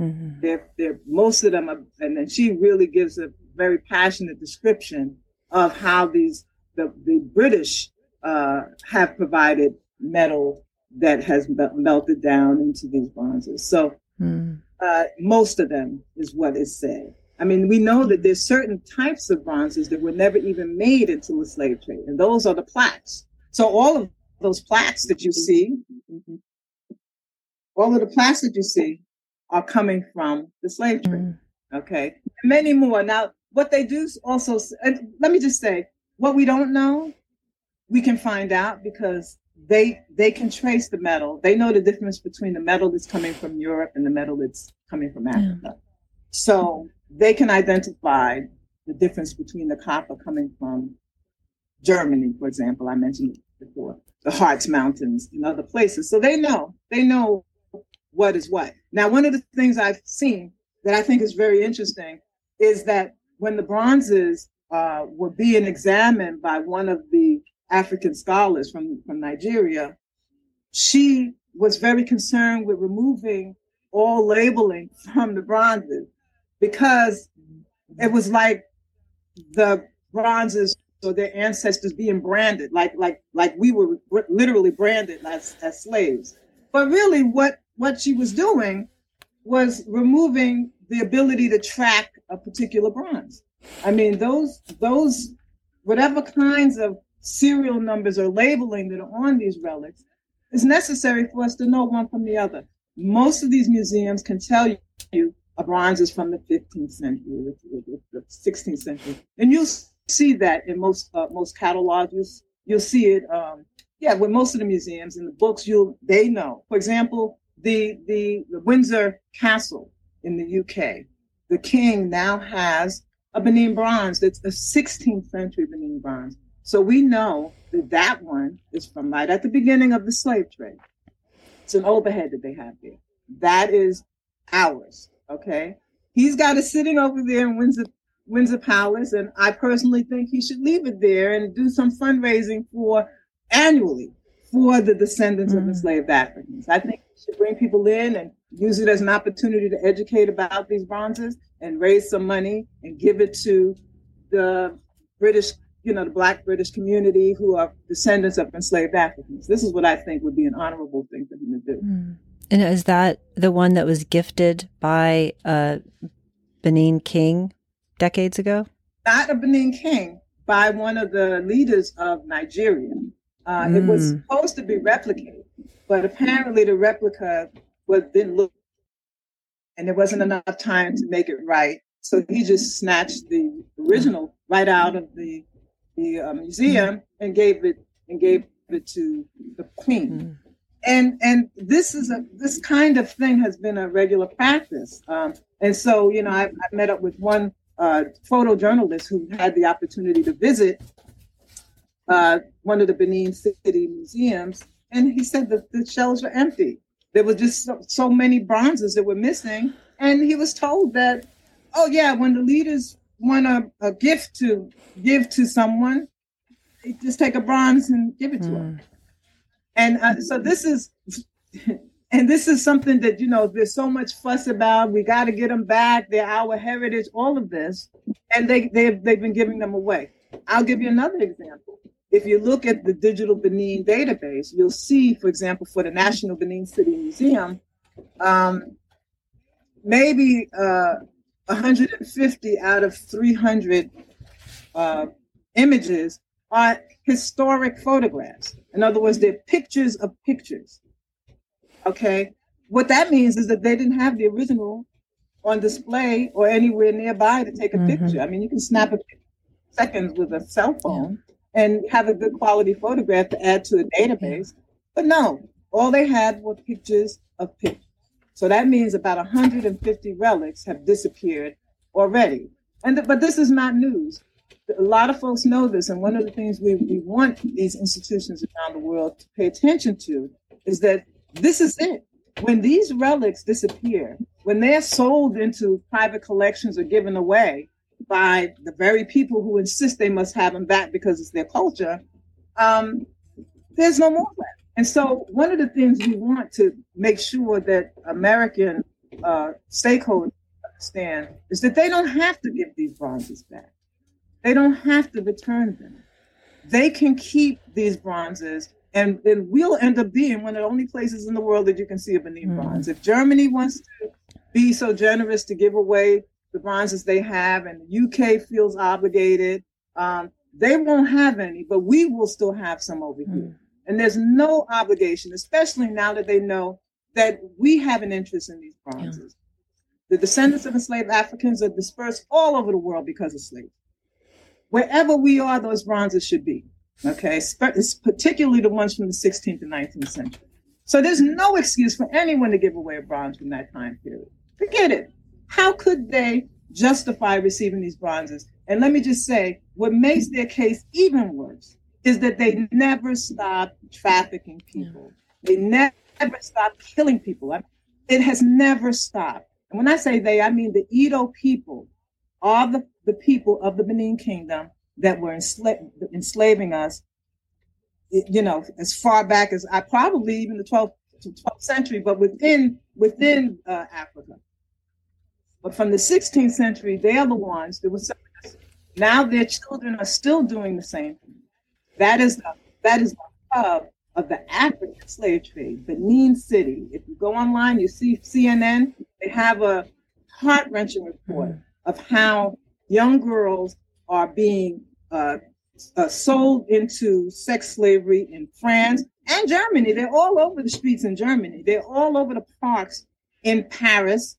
Mm-hmm. They're, they're, most of them are, and then she really gives a very passionate description of how these the, the British uh, have provided metal that has melted down into these bronzes. So mm. uh, most of them is what is said. I mean, we know that there's certain types of bronzes that were never even made into the slave trade, and those are the plaques. So all of those plaques that you see, all of the plaques that you see are coming from the slave trade. Mm. Okay. Many more. Now, what they do also, let me just say, what we don't know we can find out because they they can trace the metal. They know the difference between the metal that's coming from Europe and the metal that's coming from Africa. Yeah. So they can identify the difference between the copper coming from Germany, for example. I mentioned before, the Harz Mountains and other places. So they know, they know what is what. Now, one of the things I've seen that I think is very interesting is that when the bronzes uh, were being examined by one of the African scholars from, from Nigeria, she was very concerned with removing all labeling from the bronzes because it was like the bronzes or their ancestors being branded like like like we were literally branded as, as slaves but really what what she was doing was removing the ability to track a particular bronze i mean those those whatever kinds of serial numbers or labeling that are on these relics is necessary for us to know one from the other. Most of these museums can tell you a bronze is from the 15th century, the 16th century, and you'll see that in most uh, most catalogs. You'll, you'll see it. Um, yeah, with most of the museums in the books, you'll they know. For example, the the, the Windsor Castle in the UK, the king now has a Benin bronze that's a 16th century Benin bronze. So we know that that one is from right at the beginning of the slave trade. It's an Oba head that they have there. That is ours. Okay. He's got it sitting over there in Windsor, Windsor Palace, and I personally think he should leave it there and do some fundraising for annually for the descendants mm-hmm. of enslaved Africans. I think should bring people in and use it as an opportunity to educate about these bronzes and raise some money and give it to the British, you know, the Black British community who are descendants of enslaved Africans. This is what I think would be an honorable thing for him to do. Mm. And is that the one that was gifted by a Benin king decades ago? Not a Benin king, by one of the leaders of Nigeria. Uh, mm. It was mm. supposed to be replicated, but apparently the replica was didn't look, and there wasn't enough time to make it right. So he just snatched the original right out of the the uh, museum and gave it and gave it to the queen. Mm. And and this is a this kind of thing has been a regular practice. Um, and so you know I, I met up with one uh, photojournalist who had the opportunity to visit uh, one of the Benin City museums, and he said that the shelves were empty. There were just so, so many bronzes that were missing, and he was told that oh yeah, when the leaders want a, a gift to give to someone, they just take a bronze and give it to mm. them. And uh, so this is, and this is something that you know there's so much fuss about. We got to get them back. They're our heritage. All of this, and they they've they've been giving them away. I'll give you another example. If you look at the digital Benin database, you'll see, for example, for the National Benin City Museum, um, maybe uh, 150 out of 300 uh, images are historic photographs. In other words, they're pictures of pictures. Okay. What that means is that they didn't have the original on display or anywhere nearby to take a mm-hmm. picture. I mean, you can snap a picture seconds with a cell phone. And have a good quality photograph to add to a database. But no, all they had were pictures of pictures. So that means about 150 relics have disappeared already. And but this is not news. A lot of folks know this, and one of the things we, we want these institutions around the world to pay attention to is that this is it. When these relics disappear, when they're sold into private collections or given away by the very people who insist they must have them back because it's their culture, um, there's no more left. And so, one of the things we want to make sure that American uh, stakeholders understand is that they don't have to give these bronzes back. They don't have to return them. They can keep these bronzes, and, and we'll end up being one of the only places in the world that you can see a Benin mm. bronze. If Germany wants to be so generous to give away the bronzes they have, and the UK feels obligated, um, they won't have any, but we will still have some over mm. here. And there's no obligation, especially now that they know that we have an interest in these bronzes. Yeah. The descendants of enslaved Africans are dispersed all over the world because of slavery. Wherever we are, those bronzes should be. Okay, it's particularly the ones from the 16th and 19th century. So there's no excuse for anyone to give away a bronze from that time period. Forget it. How could they justify receiving these bronzes? And let me just say, what makes their case even worse is that they never stop trafficking people. They never stop killing people. it has never stopped. And when I say they, I mean the Edo people are the, the people of the Benin Kingdom that were ensla- enslaving us, you know, as far back as I probably even the 12th, 12th century, but within within uh, Africa. But from the 16th century, they are the ones that were. Now their children are still doing the same thing. That is the that is the hub of the African slave trade, Benin City. If you go online, you see CNN, they have a heart wrenching report of how young girls are being uh, uh, sold into sex slavery in France and Germany. They're all over the streets in Germany. They're all over the parks in Paris,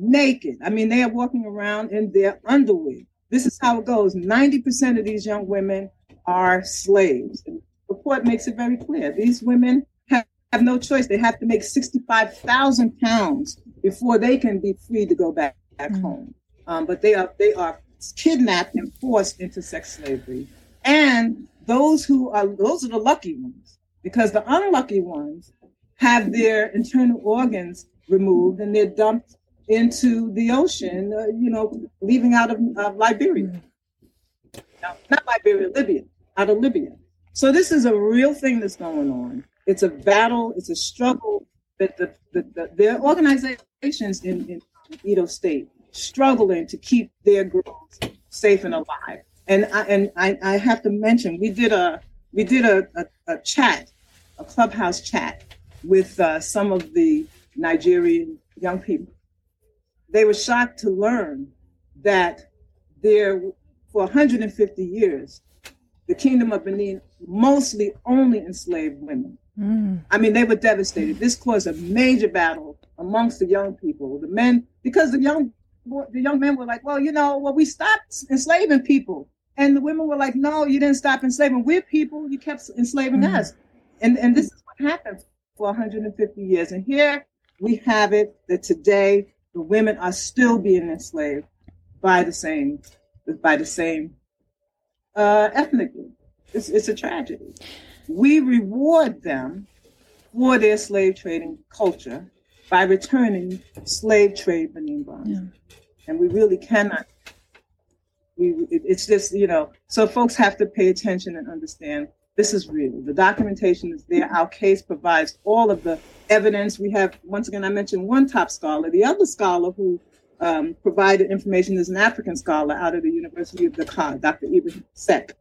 naked. I mean, they are walking around in their underwear. This is how it goes. 90% of these young women are slaves. The report makes it very clear. These women have, have no choice. They have to make 65,000 pounds before they can be free to go back, back mm-hmm. home. Um, but they are they are kidnapped and forced into sex slavery. And those who are those are the lucky ones, because the unlucky ones have their internal organs removed and they're dumped into the ocean, uh, you know, leaving out of uh, Liberia. Mm. No, not Liberia, Libya, out of Libya. So this is a real thing that's going on. It's a battle, it's a struggle that the, the, the, the organizations in, in Edo State struggling to keep their girls safe and alive. And I, and I, I have to mention, we did a we did a, a, a chat, a clubhouse chat with uh, some of the Nigerian young people. They were shocked to learn that there, for 150 years, the Kingdom of Benin mostly only enslaved women. Mm. I mean, they were devastated. This caused a major battle amongst the young people. The men, because the young the young men were like, well, you know, well, we stopped enslaving people. And the women were like, no, you didn't stop enslaving. We're people. You kept enslaving mm-hmm. us. And, and this is what happened for 150 years. And here we have it that today the women are still being enslaved by the same, by the same uh, ethnic group. It's, it's a tragedy. We reward them for their slave trading culture by returning slave trade Benin bonds. Yeah. And we really cannot we, it's just, you know, so folks have to pay attention and understand this is real. The documentation is there. Our case provides all of the evidence. We have, once again, I mentioned one top scholar. The other scholar who um, provided information is an African scholar out of the University of Dakar, Dr. Ibrahim Seck.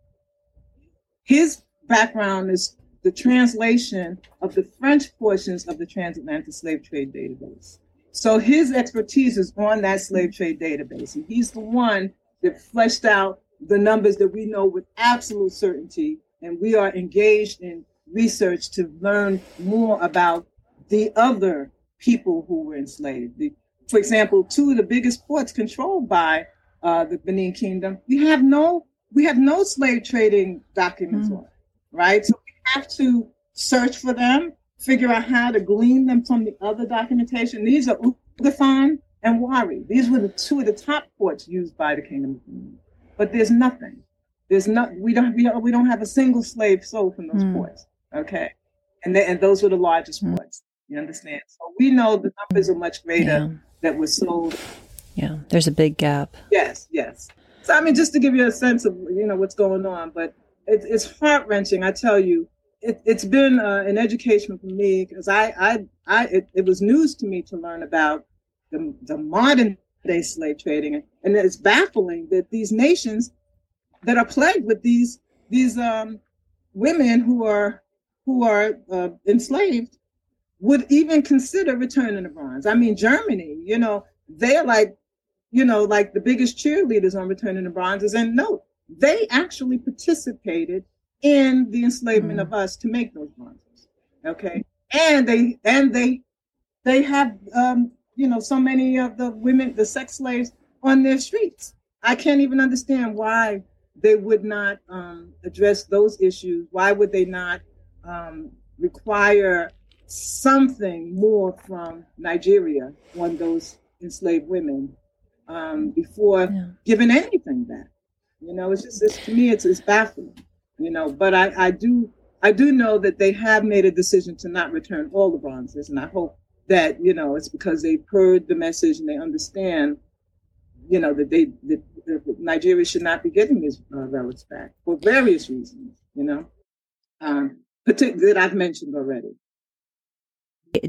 His background is the translation of the French portions of the transatlantic slave trade database. So his expertise is on that slave trade database. And he's the one that fleshed out the numbers that we know with absolute certainty. And we are engaged in research to learn more about the other people who were enslaved. The, for example, two of the biggest ports controlled by uh, the Benin Kingdom, we have no we have no slave trading documents mm. on, right? So we have to search for them, figure out how to glean them from the other documentation. These are Ugafan and Warri. These were the two of the top ports used by the Kingdom of Benin. But there's nothing. There's not. We don't. We don't, we don't have a single slave sold from those mm. ports. Okay, and they, and those were the largest mm. ports. You understand? So we know the numbers are much greater yeah. that were sold. Yeah, there's a big gap. Yes, yes. So I mean, just to give you a sense of you know what's going on, but it, it's heart wrenching. I tell you, it, has been uh, an education for me because I, I, I, it, it was news to me to learn about the, the modern day slave trading. And it's baffling that these nations that are plagued with these these um, women who are who are uh, enslaved would even consider returning the bronze. I mean, Germany, you know, they're like, you know, like the biggest cheerleaders on returning the bronzes. And no, they actually participated in the enslavement mm-hmm. of us to make those bronzes. Okay, and they and they they have um, you know, so many of the women, the sex slaves on their streets. I can't even understand why they would not um, address those issues. Why would they not um, require something more from Nigeria on those enslaved women um, before yeah. giving anything back? You know, it's just it's, to me, it's, it's baffling. You know, but I, I do I do know that they have made a decision to not return all the bronzes, and I hope that you know it's because they've heard the message and they understand you know that they that, that nigeria should not be getting these uh, relics back for various reasons you know? Um that i've mentioned already.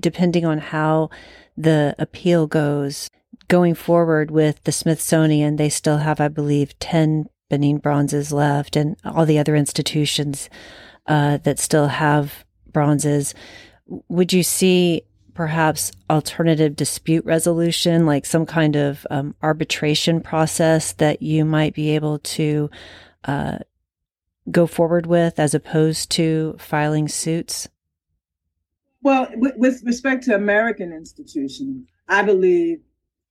Depending on how the appeal goes going forward with the smithsonian they still have i believe 10 benin bronzes left and all the other institutions uh, that still have bronzes. Would you see perhaps alternative dispute resolution, like some kind of um, arbitration process that you might be able to uh, go forward with as opposed to filing suits? Well, with, with respect to American institutions, I believe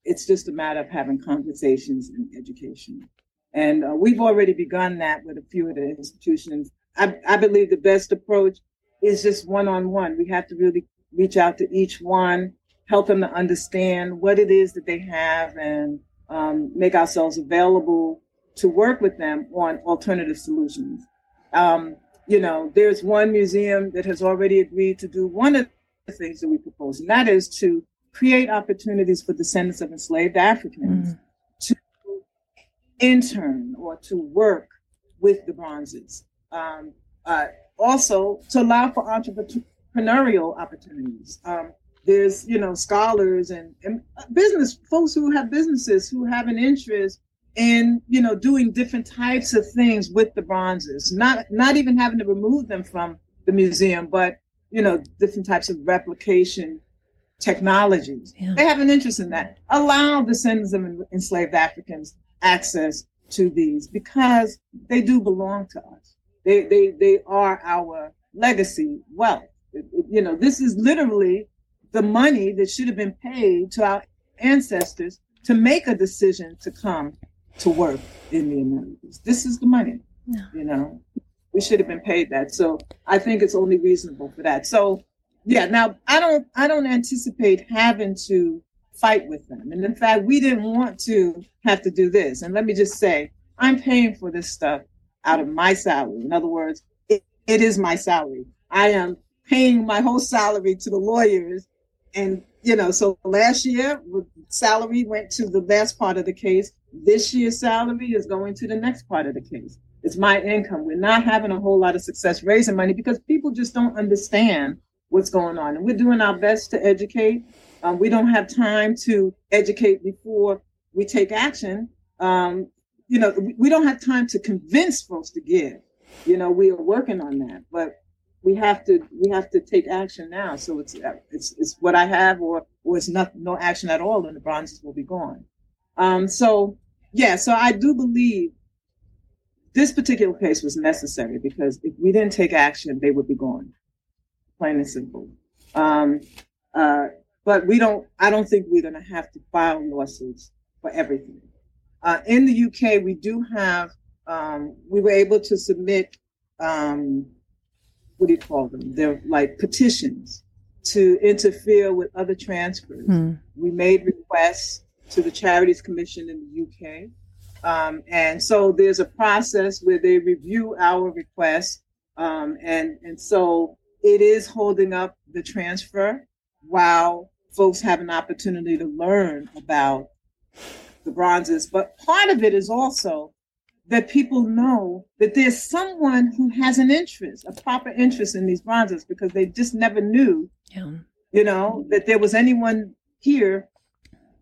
it's just a matter of having conversations in education. And uh, we've already begun that with a few of the institutions. I, I believe the best approach is just one on one. We have to really reach out to each one, help them to understand what it is that they have, and um, make ourselves available to work with them on alternative solutions. Um, you know, there's one museum that has already agreed to do one of the things that we propose, and that is to create opportunities for descendants of enslaved Africans mm. to intern or to work with the bronzes. Um, uh, also, to allow for entrepreneurial opportunities. Um, there's, you know, scholars and, and business folks who have businesses who have an interest in, you know, doing different types of things with the bronzes. Not not even having to remove them from the museum, but you know, different types of replication technologies. Yeah. They have an interest in that. Allow descendants of enslaved Africans access to these because they do belong to us. They they they are our legacy wealth. You know, this is literally the money that should have been paid to our ancestors to make a decision to come to work in the Americas. This is the money. You know, we should have been paid that. So I think it's only reasonable for that. So yeah, now I don't I don't anticipate having to fight with them. And in fact, we didn't want to have to do this. And let me just say, I'm paying for this stuff out of my salary. In other words, it, it is my salary. I am paying my whole salary to the lawyers. And, you know, so last year, salary went to the last part of the case. This year's salary is going to the next part of the case. It's my income. We're not having a whole lot of success raising money because people just don't understand what's going on. And we're doing our best to educate. Um, we don't have time to educate before we take action. Um, you know, we don't have time to convince folks to give. You know, we are working on that, but we have to we have to take action now. So it's it's it's what I have, or or it's not no action at all, and the bronzes will be gone. Um, so yeah, so I do believe this particular case was necessary because if we didn't take action, they would be gone plain and simple. Um, uh, but we don't. I don't think we're going to have to file lawsuits for everything. Uh, in the UK, we do have. Um, we were able to submit. Um, what do you call them? They're like petitions to interfere with other transfers. Mm. We made requests to the Charities Commission in the UK. Um, and so there's a process where they review our requests. Um, and, and so it is holding up the transfer while folks have an opportunity to learn about the bronzes. But part of it is also that people know that there's someone who has an interest, a proper interest in these bronzes because they just never knew, yeah. you know, that there was anyone here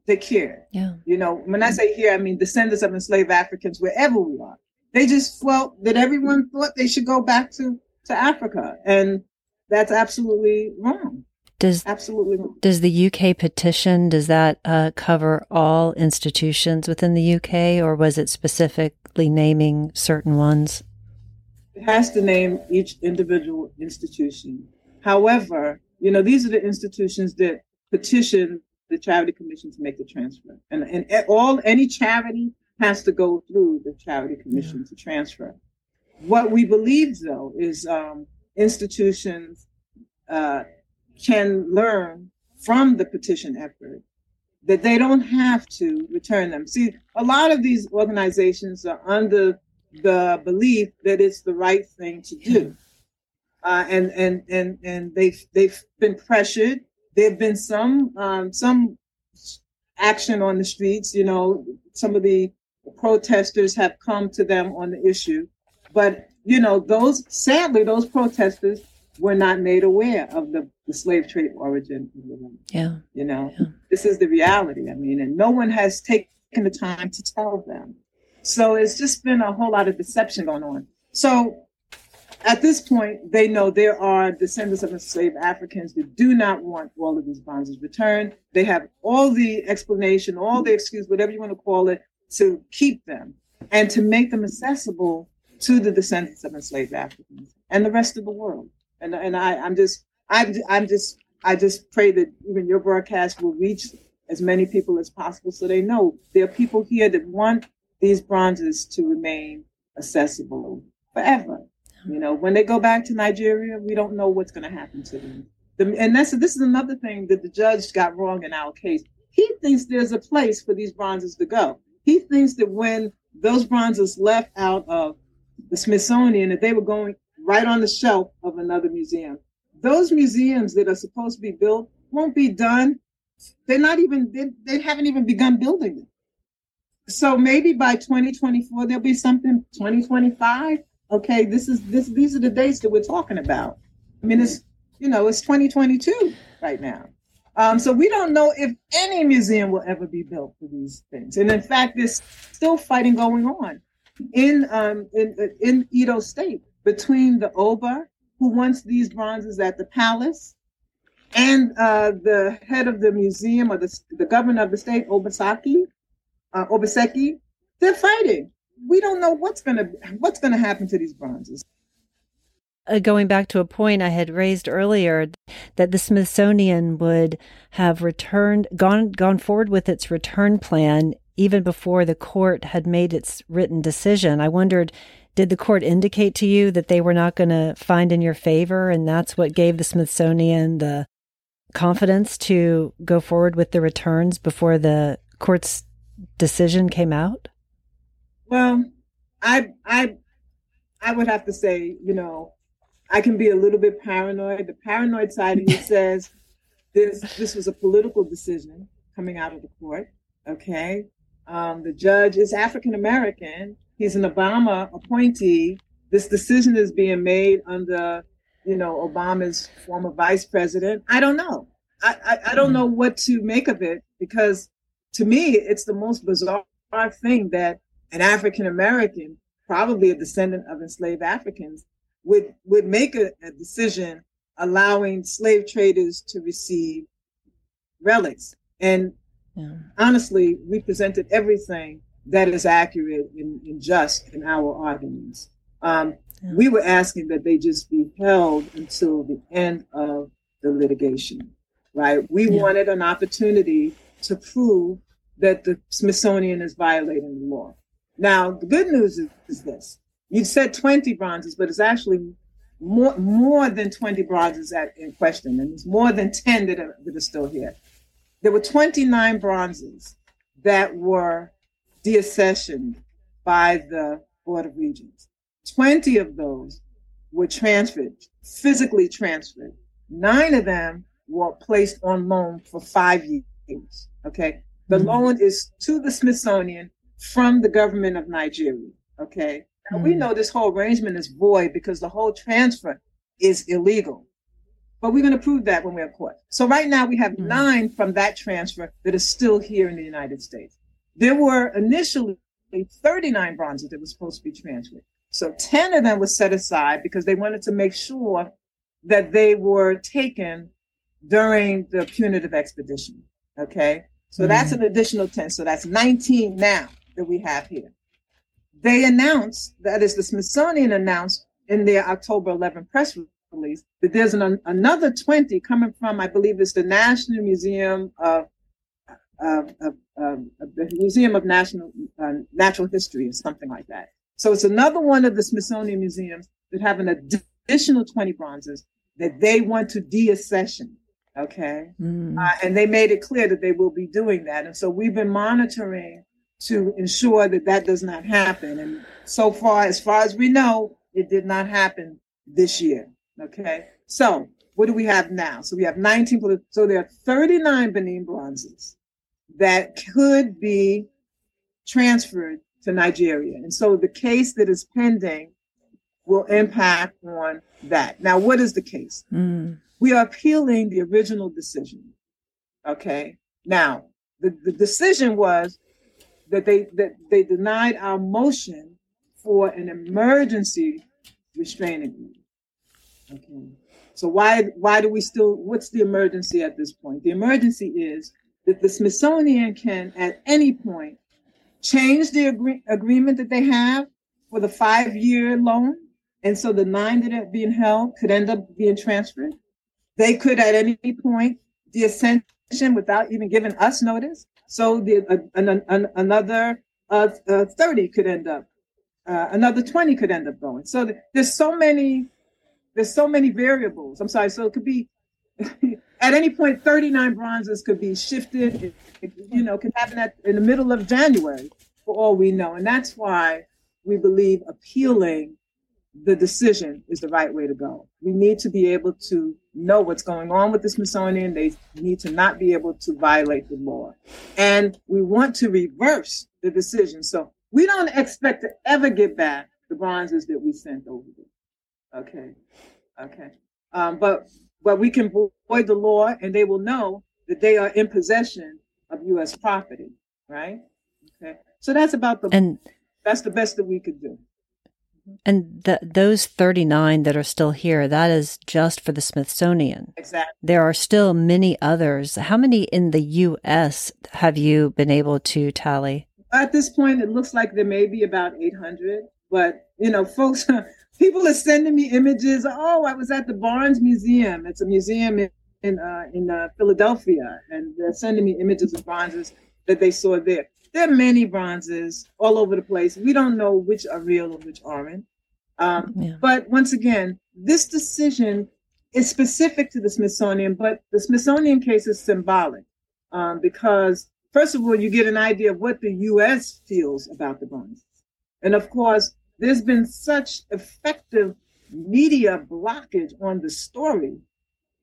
that cared. Yeah. You know, when I say here, I mean descendants of enslaved Africans, wherever we are. They just felt that everyone thought they should go back to, to Africa. And that's absolutely wrong. Does absolutely wrong. does the UK petition does that uh, cover all institutions within the UK, or was it naming certain ones? It has to name each individual institution. However, you know these are the institutions that petition the charity commission to make the transfer, and and all any charity has to go through the charity commission yeah. to transfer. What we believe, though, is um, institutions uh, can learn from the petition effort that they don't have to return them. See, a lot of these organizations are under the belief that it's the right thing to do. Uh, and and and and they've they've been pressured. There've been some um, some action on the streets. You know, some of the protesters have come to them on the issue, but you know, those sadly, those protesters were not made aware of the, the slave trade origin of the woman. Yeah. You know, yeah. this is the reality. I mean, and no one has taken the time to tell them. So it's just been a whole lot of deception going on. So at this point, they know there are descendants of enslaved Africans that do not want all of these bronzes returned. They have all the explanation, all the excuse, whatever you want to call it, to keep them and to make them accessible to the descendants of enslaved Africans and the rest of the world. And and I, I'm just I'm I'm just I just pray that even your broadcast will reach as many people as possible so they know there are people here that want these bronzes to remain accessible forever. You know, when they go back to Nigeria, we don't know what's going to happen to them. The, and that's this is another thing that the judge got wrong in our case. He thinks there's a place for these bronzes to go. He thinks that when those bronzes left out of the Smithsonian that they were going right on the shelf of another museum. Those museums that are supposed to be built won't be done they're not even they, they haven't even begun building them. So maybe by 2024 there'll be something. 2025. Okay, this is this. These are the dates that we're talking about. I mean, it's you know it's 2022 right now. Um, so we don't know if any museum will ever be built for these things. And in fact, there's still fighting going on in um, in in Edo State between the Oba, who wants these bronzes at the palace, and uh, the head of the museum or the, the governor of the state, Obasaki, uh, Obaseki. They're fighting. We don't know what's gonna what's gonna happen to these bronzes uh, going back to a point I had raised earlier, that the Smithsonian would have returned, gone, gone forward with its return plan even before the court had made its written decision. I wondered, did the court indicate to you that they were not going to find in your favor, and that's what gave the Smithsonian the confidence to go forward with the returns before the court's decision came out? Well, I I I would have to say, you know, I can be a little bit paranoid. The paranoid side of me says this this was a political decision coming out of the court. Okay. Um, the judge is African American. He's an Obama appointee. This decision is being made under, you know, Obama's former vice president. I don't know. I, I, I don't mm-hmm. know what to make of it because to me, it's the most bizarre thing that an African American, probably a descendant of enslaved Africans, would would make a, a decision allowing slave traders to receive relics. And yeah. honestly, we presented everything that is accurate and, and just in our arguments. Um. We were asking that they just be held until the end of the litigation, right? We yeah. wanted an opportunity to prove that the Smithsonian is violating the law. Now, the good news is, is this you said 20 bronzes, but it's actually more more than 20 bronzes at, in question, and it's more than 10 that are, that are still here. There were 29 bronzes that were deaccessioned by the Board of Regents. 20 of those were transferred, physically transferred. Nine of them were placed on loan for five years. Okay. The mm-hmm. loan is to the Smithsonian from the government of Nigeria. Okay. Now, we hmm. know this whole arrangement is void because the whole transfer is illegal. But we're going to prove that when we're in court. So right now we have mm. nine from that transfer that is still here in the United States. There were initially 39 bronzes that were supposed to be transferred. So 10 of them were set aside because they wanted to make sure that they were taken during the punitive expedition. Okay. So mm. that's an additional 10. So that's 19 now that we have here they announced, that is, the Smithsonian announced in their October 11 press release, that there's an, another 20 coming from, I believe it's the National Museum of, of, of, of the Museum of National uh, Natural History or something like that. So it's another one of the Smithsonian museums that have an additional 20 bronzes that they want to deaccession. Okay. Mm. Uh, and they made it clear that they will be doing that. And so we've been monitoring to ensure that that does not happen. And so far, as far as we know, it did not happen this year. Okay. So what do we have now? So we have 19, so there are 39 Benin bronzes that could be transferred to Nigeria. And so the case that is pending will impact on that. Now, what is the case? Mm. We are appealing the original decision. Okay. Now, the, the decision was that they that they denied our motion for an emergency restraining order. Okay. So why why do we still what's the emergency at this point? The emergency is that the Smithsonian can at any point change the agree- agreement that they have for the five year loan. And so the nine that are being held could end up being transferred. They could at any point deascension without even giving us notice. So the, uh, an, an, another uh, uh, 30 could end up, uh, another 20 could end up going. So th- there's so many, there's so many variables. I'm sorry. So it could be at any point 39 bronzes could be shifted. It, it, you know, can happen at in the middle of January for all we know, and that's why we believe appealing the decision is the right way to go. We need to be able to know what's going on with the Smithsonian. They need to not be able to violate the law. And we want to reverse the decision. So we don't expect to ever get back the bronzes that we sent over there. Okay. Okay. Um, but but we can void the law and they will know that they are in possession of US property, right? Okay. So that's about the and that's the best that we could do. And the, those 39 that are still here, that is just for the Smithsonian. Exactly. There are still many others. How many in the U.S. have you been able to tally? At this point, it looks like there may be about 800. But, you know, folks, people are sending me images. Oh, I was at the Barnes Museum. It's a museum in, in, uh, in uh, Philadelphia. And they're sending me images of bronzes that they saw there. There are many bronzes all over the place. We don't know which are real and which aren't. Um, yeah. But once again, this decision is specific to the Smithsonian, but the Smithsonian case is symbolic um, because, first of all, you get an idea of what the U.S. feels about the bronzes. And of course, there's been such effective media blockage on the story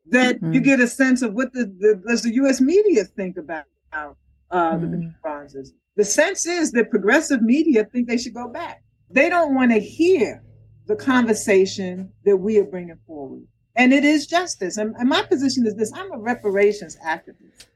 that mm-hmm. you get a sense of what the, the, does the U.S. media think about uh, mm-hmm. the bronzes. The sense is that progressive media think they should go back. They don't want to hear the conversation that we are bringing forward. And it is justice. And, and my position is this I'm a reparations activist.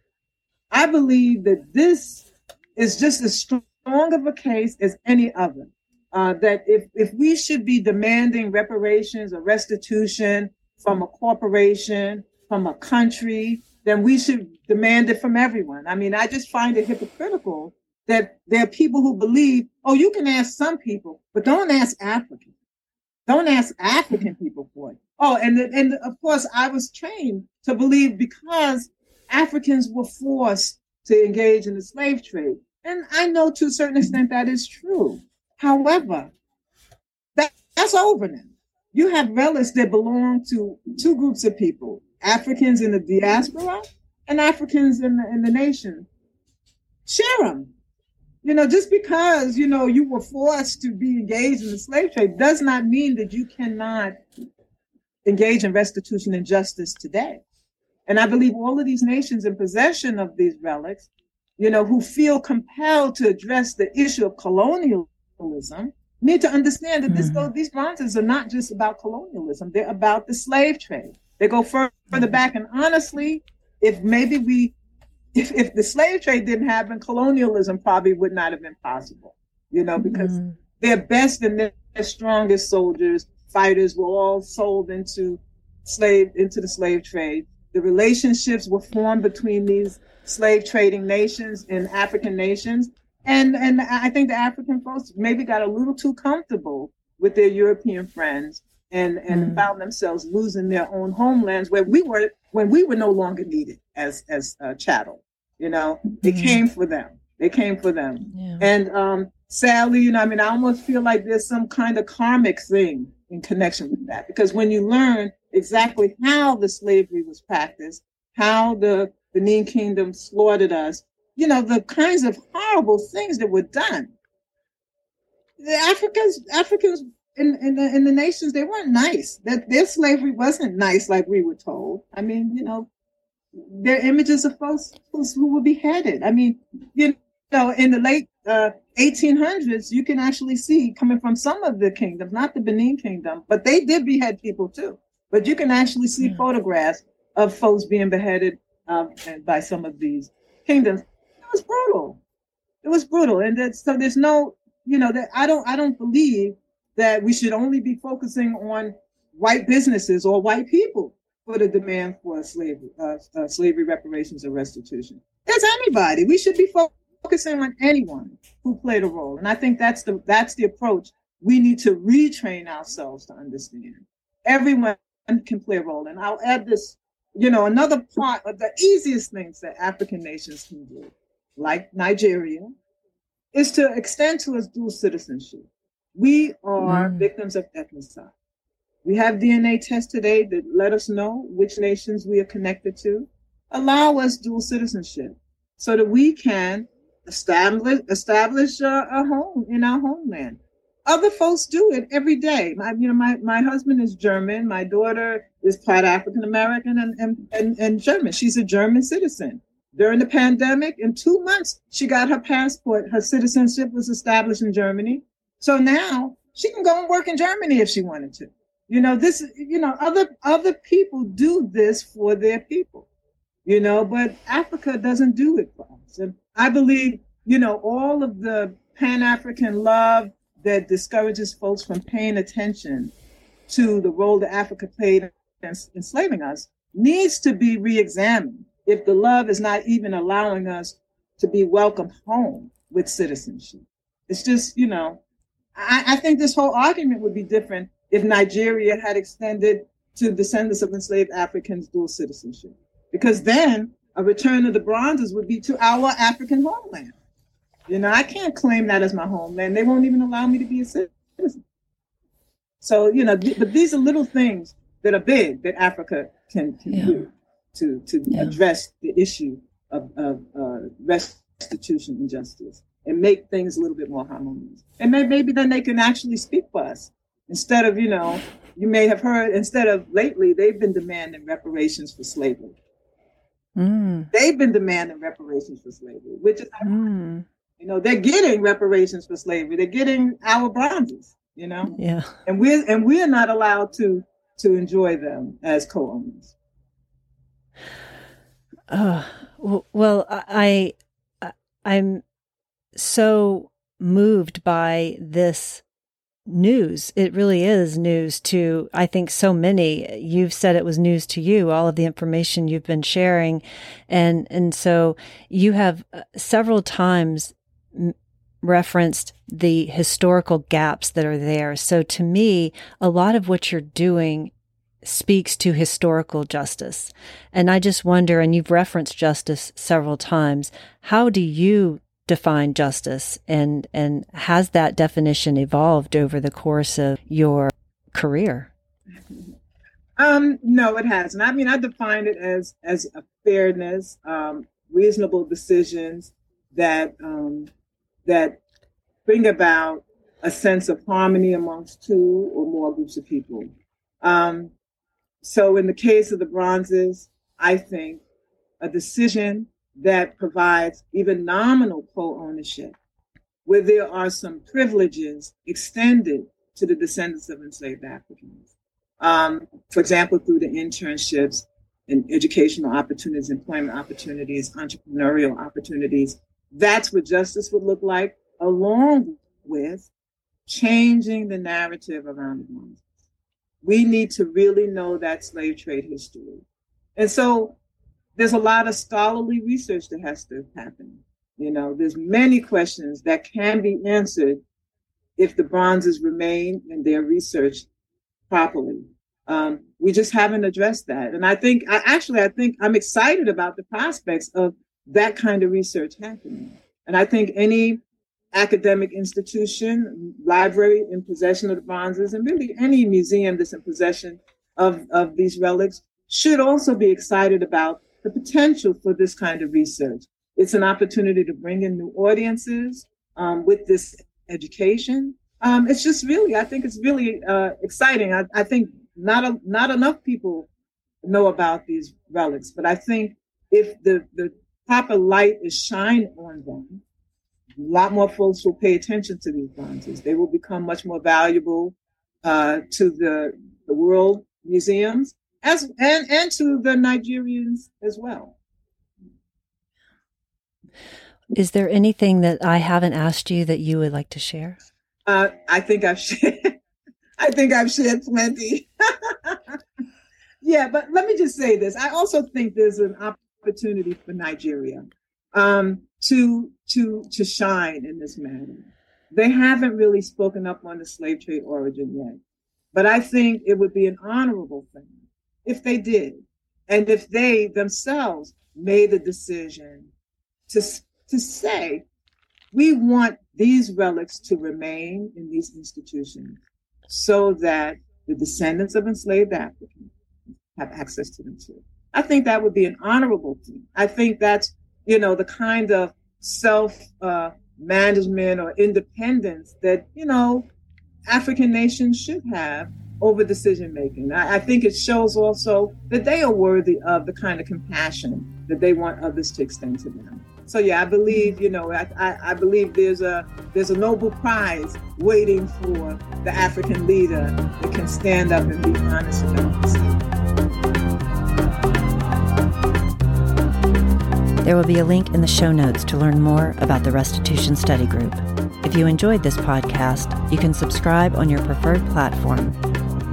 I believe that this is just as strong of a case as any other. Uh, that if, if we should be demanding reparations or restitution from a corporation, from a country, then we should demand it from everyone. I mean, I just find it hypocritical that there are people who believe, oh, you can ask some people, but don't ask Africans. Don't ask African people for it. Oh, and and of course, I was trained to believe because Africans were forced to engage in the slave trade, and I know to a certain extent that is true. However, that that's over now. You have relics that belong to two groups of people: Africans in the diaspora and Africans in the in the nation. Share them you know, just because, you know, you were forced to be engaged in the slave trade does not mean that you cannot engage in restitution and justice today. And I believe all of these nations in possession of these relics, you know, who feel compelled to address the issue of colonialism, need to understand that this, mm-hmm. these bronzes are not just about colonialism, they're about the slave trade. They go further mm-hmm. back. And honestly, if maybe we if, if the slave trade didn't happen, colonialism probably would not have been possible, you know, because mm-hmm. their best and their strongest soldiers, fighters were all sold into slave, into the slave trade. The relationships were formed between these slave trading nations and African nations. And, and I think the African folks maybe got a little too comfortable with their European friends and, and mm. found themselves losing their own homelands where we were when we were no longer needed as as uh, chattel. You know, they mm-hmm. came for them. They came for them. Yeah. And um, sadly, you know, I mean, I almost feel like there's some kind of karmic thing in connection with that because when you learn exactly how the slavery was practiced, how the Benin Kingdom slaughtered us, you know, the kinds of horrible things that were done. The Africans, Africans in, in, the, in the nations, they weren't nice. That their slavery wasn't nice like we were told. I mean, you know, they're images of folks who were beheaded. I mean, you know, in the late uh, 1800s, you can actually see coming from some of the kingdoms, not the Benin kingdom, but they did behead people too. But you can actually see yeah. photographs of folks being beheaded um, by some of these kingdoms. It was brutal. It was brutal, and that, so there's no, you know, that I don't, I don't believe that we should only be focusing on white businesses or white people for the demand for slavery, uh, uh, slavery reparations or restitution. It's anybody. We should be focusing on anyone who played a role, and I think that's the that's the approach we need to retrain ourselves to understand. Everyone can play a role, and I'll add this. You know, another part of the easiest things that African nations can do, like Nigeria, is to extend to us dual citizenship. We are mm. victims of ethnocide. We have DNA tests today that let us know which nations we are connected to. Allow us dual citizenship so that we can establish establish a, a home in our homeland. other folks do it every day. My, you know, my, my husband is German. My daughter is part African American and, and, and, and German. She's a German citizen. During the pandemic, in two months, she got her passport. Her citizenship was established in Germany. So now she can go and work in Germany if she wanted to. You know, this, you know, other other people do this for their people, you know, but Africa doesn't do it for us. And I believe, you know, all of the Pan-African love that discourages folks from paying attention to the role that Africa played in enslaving us needs to be re-examined if the love is not even allowing us to be welcomed home with citizenship. It's just, you know, I, I think this whole argument would be different if Nigeria had extended to descendants of enslaved Africans dual citizenship, because then a return of the bronzes would be to our African homeland. You know, I can't claim that as my homeland. They won't even allow me to be a citizen. So, you know, th- but these are little things that are big that Africa can, can yeah. do to, to yeah. address the issue of, of uh, restitution and justice and make things a little bit more harmonious. And maybe then they can actually speak for us instead of, you know, you may have heard, instead of lately, they've been demanding reparations for slavery. Mm. They've been demanding reparations for slavery, which is, mm. you know, they're getting reparations for slavery. They're getting our bronzes, you know, yeah, and we're and we're not allowed to to enjoy them as co-owners. Uh, well, I, I I'm so moved by this news. It really is news to, I think, so many. You've said it was news to you, all of the information you've been sharing. And, and so you have uh, several times referenced the historical gaps that are there. So to me, a lot of what you're doing speaks to historical justice. And I just wonder, and you've referenced justice several times, how do you define justice? And and has that definition evolved over the course of your career? Um no it hasn't i mean i define it as as a fairness um reasonable decisions that um that bring about a sense of harmony amongst two or more groups of people. Um so in the case of the bronzes i think a decision that provides even nominal co-ownership, where there are some privileges extended to the descendants of enslaved Africans. Um, for example, through the internships and educational opportunities, employment opportunities, entrepreneurial opportunities. That's what justice would look like, along with changing the narrative around the Bronzes. We need to really know that slave trade history. And so there's a lot of scholarly research that has to happen. You know, there's many questions that can be answered if the bronzes remain and they're researched properly. Um, we just haven't addressed that. And I think, I, actually, I think I'm excited about the prospects of that kind of research happening. And I think any academic institution, library in possession of the bronzes, and really any museum that's in possession of, of these relics should also be excited about the potential for this kind of research. It's an opportunity to bring in new audiences um, with this education. Um, it's just really, I think it's really uh, exciting. I, I think not a, not enough people know about these relics, but I think if the, the proper light is shined on them, a lot more folks will pay attention to these bronzes. They will become much more valuable uh, to the, the world museums as and and to the Nigerians as well. Is there anything that I haven't asked you that you would like to share? Uh, I think I've shared. I think I've shared plenty. yeah, but let me just say this. I also think there's an opportunity for Nigeria um, to to to shine in this matter. They haven't really spoken up on the slave trade origin yet, but I think it would be an honorable thing if they did, and if they themselves made the decision to, to say, we want these relics to remain in these institutions so that the descendants of enslaved Africans have access to them too. I think that would be an honorable thing. I think that's, you know, the kind of self uh, management or independence that, you know, African nations should have over decision making. I, I, think it shows also that they are worthy of the kind of compassion that they want others to extend to them. So yeah, I believe you know I, I, I believe there's a there's a Nobel Prize waiting for the African leader that can stand up and be honest about. There will be a link in the show notes to learn more about the Restitution Study Group. If you enjoyed this podcast, you can subscribe on your preferred platform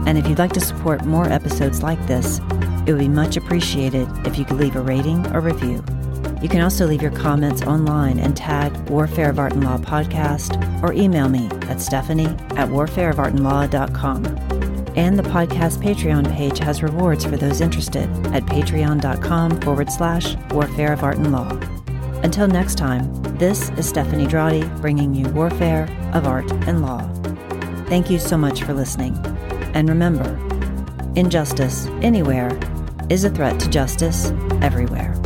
and if you'd like to support more episodes like this, it would be much appreciated if you could leave a rating or review. You can also leave your comments online and tag Warfare of Art and Law podcast or email me at stephanie at warfareofartandlaw.com. And the podcast Patreon page has rewards for those interested at patreon.com forward slash warfare of art and law. Until next time, this is Stephanie Drawdy bringing you Warfare of Art and Law. Thank you so much for listening. And remember, injustice anywhere is a threat to justice everywhere.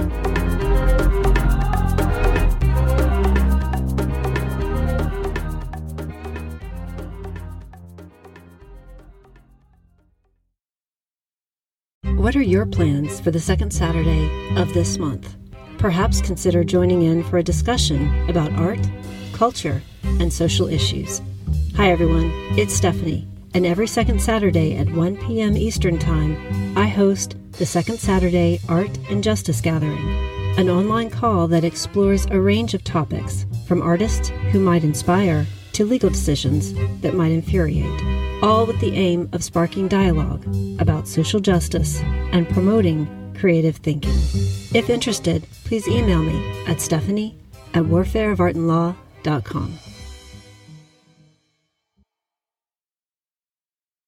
What are your plans for the second Saturday of this month? Perhaps consider joining in for a discussion about art, culture, and social issues. Hi, everyone. It's Stephanie and every second Saturday at 1 p.m. Eastern Time, I host the Second Saturday Art and Justice Gathering, an online call that explores a range of topics, from artists who might inspire to legal decisions that might infuriate, all with the aim of sparking dialogue about social justice and promoting creative thinking. If interested, please email me at stephanie at warfareofartandlaw.com.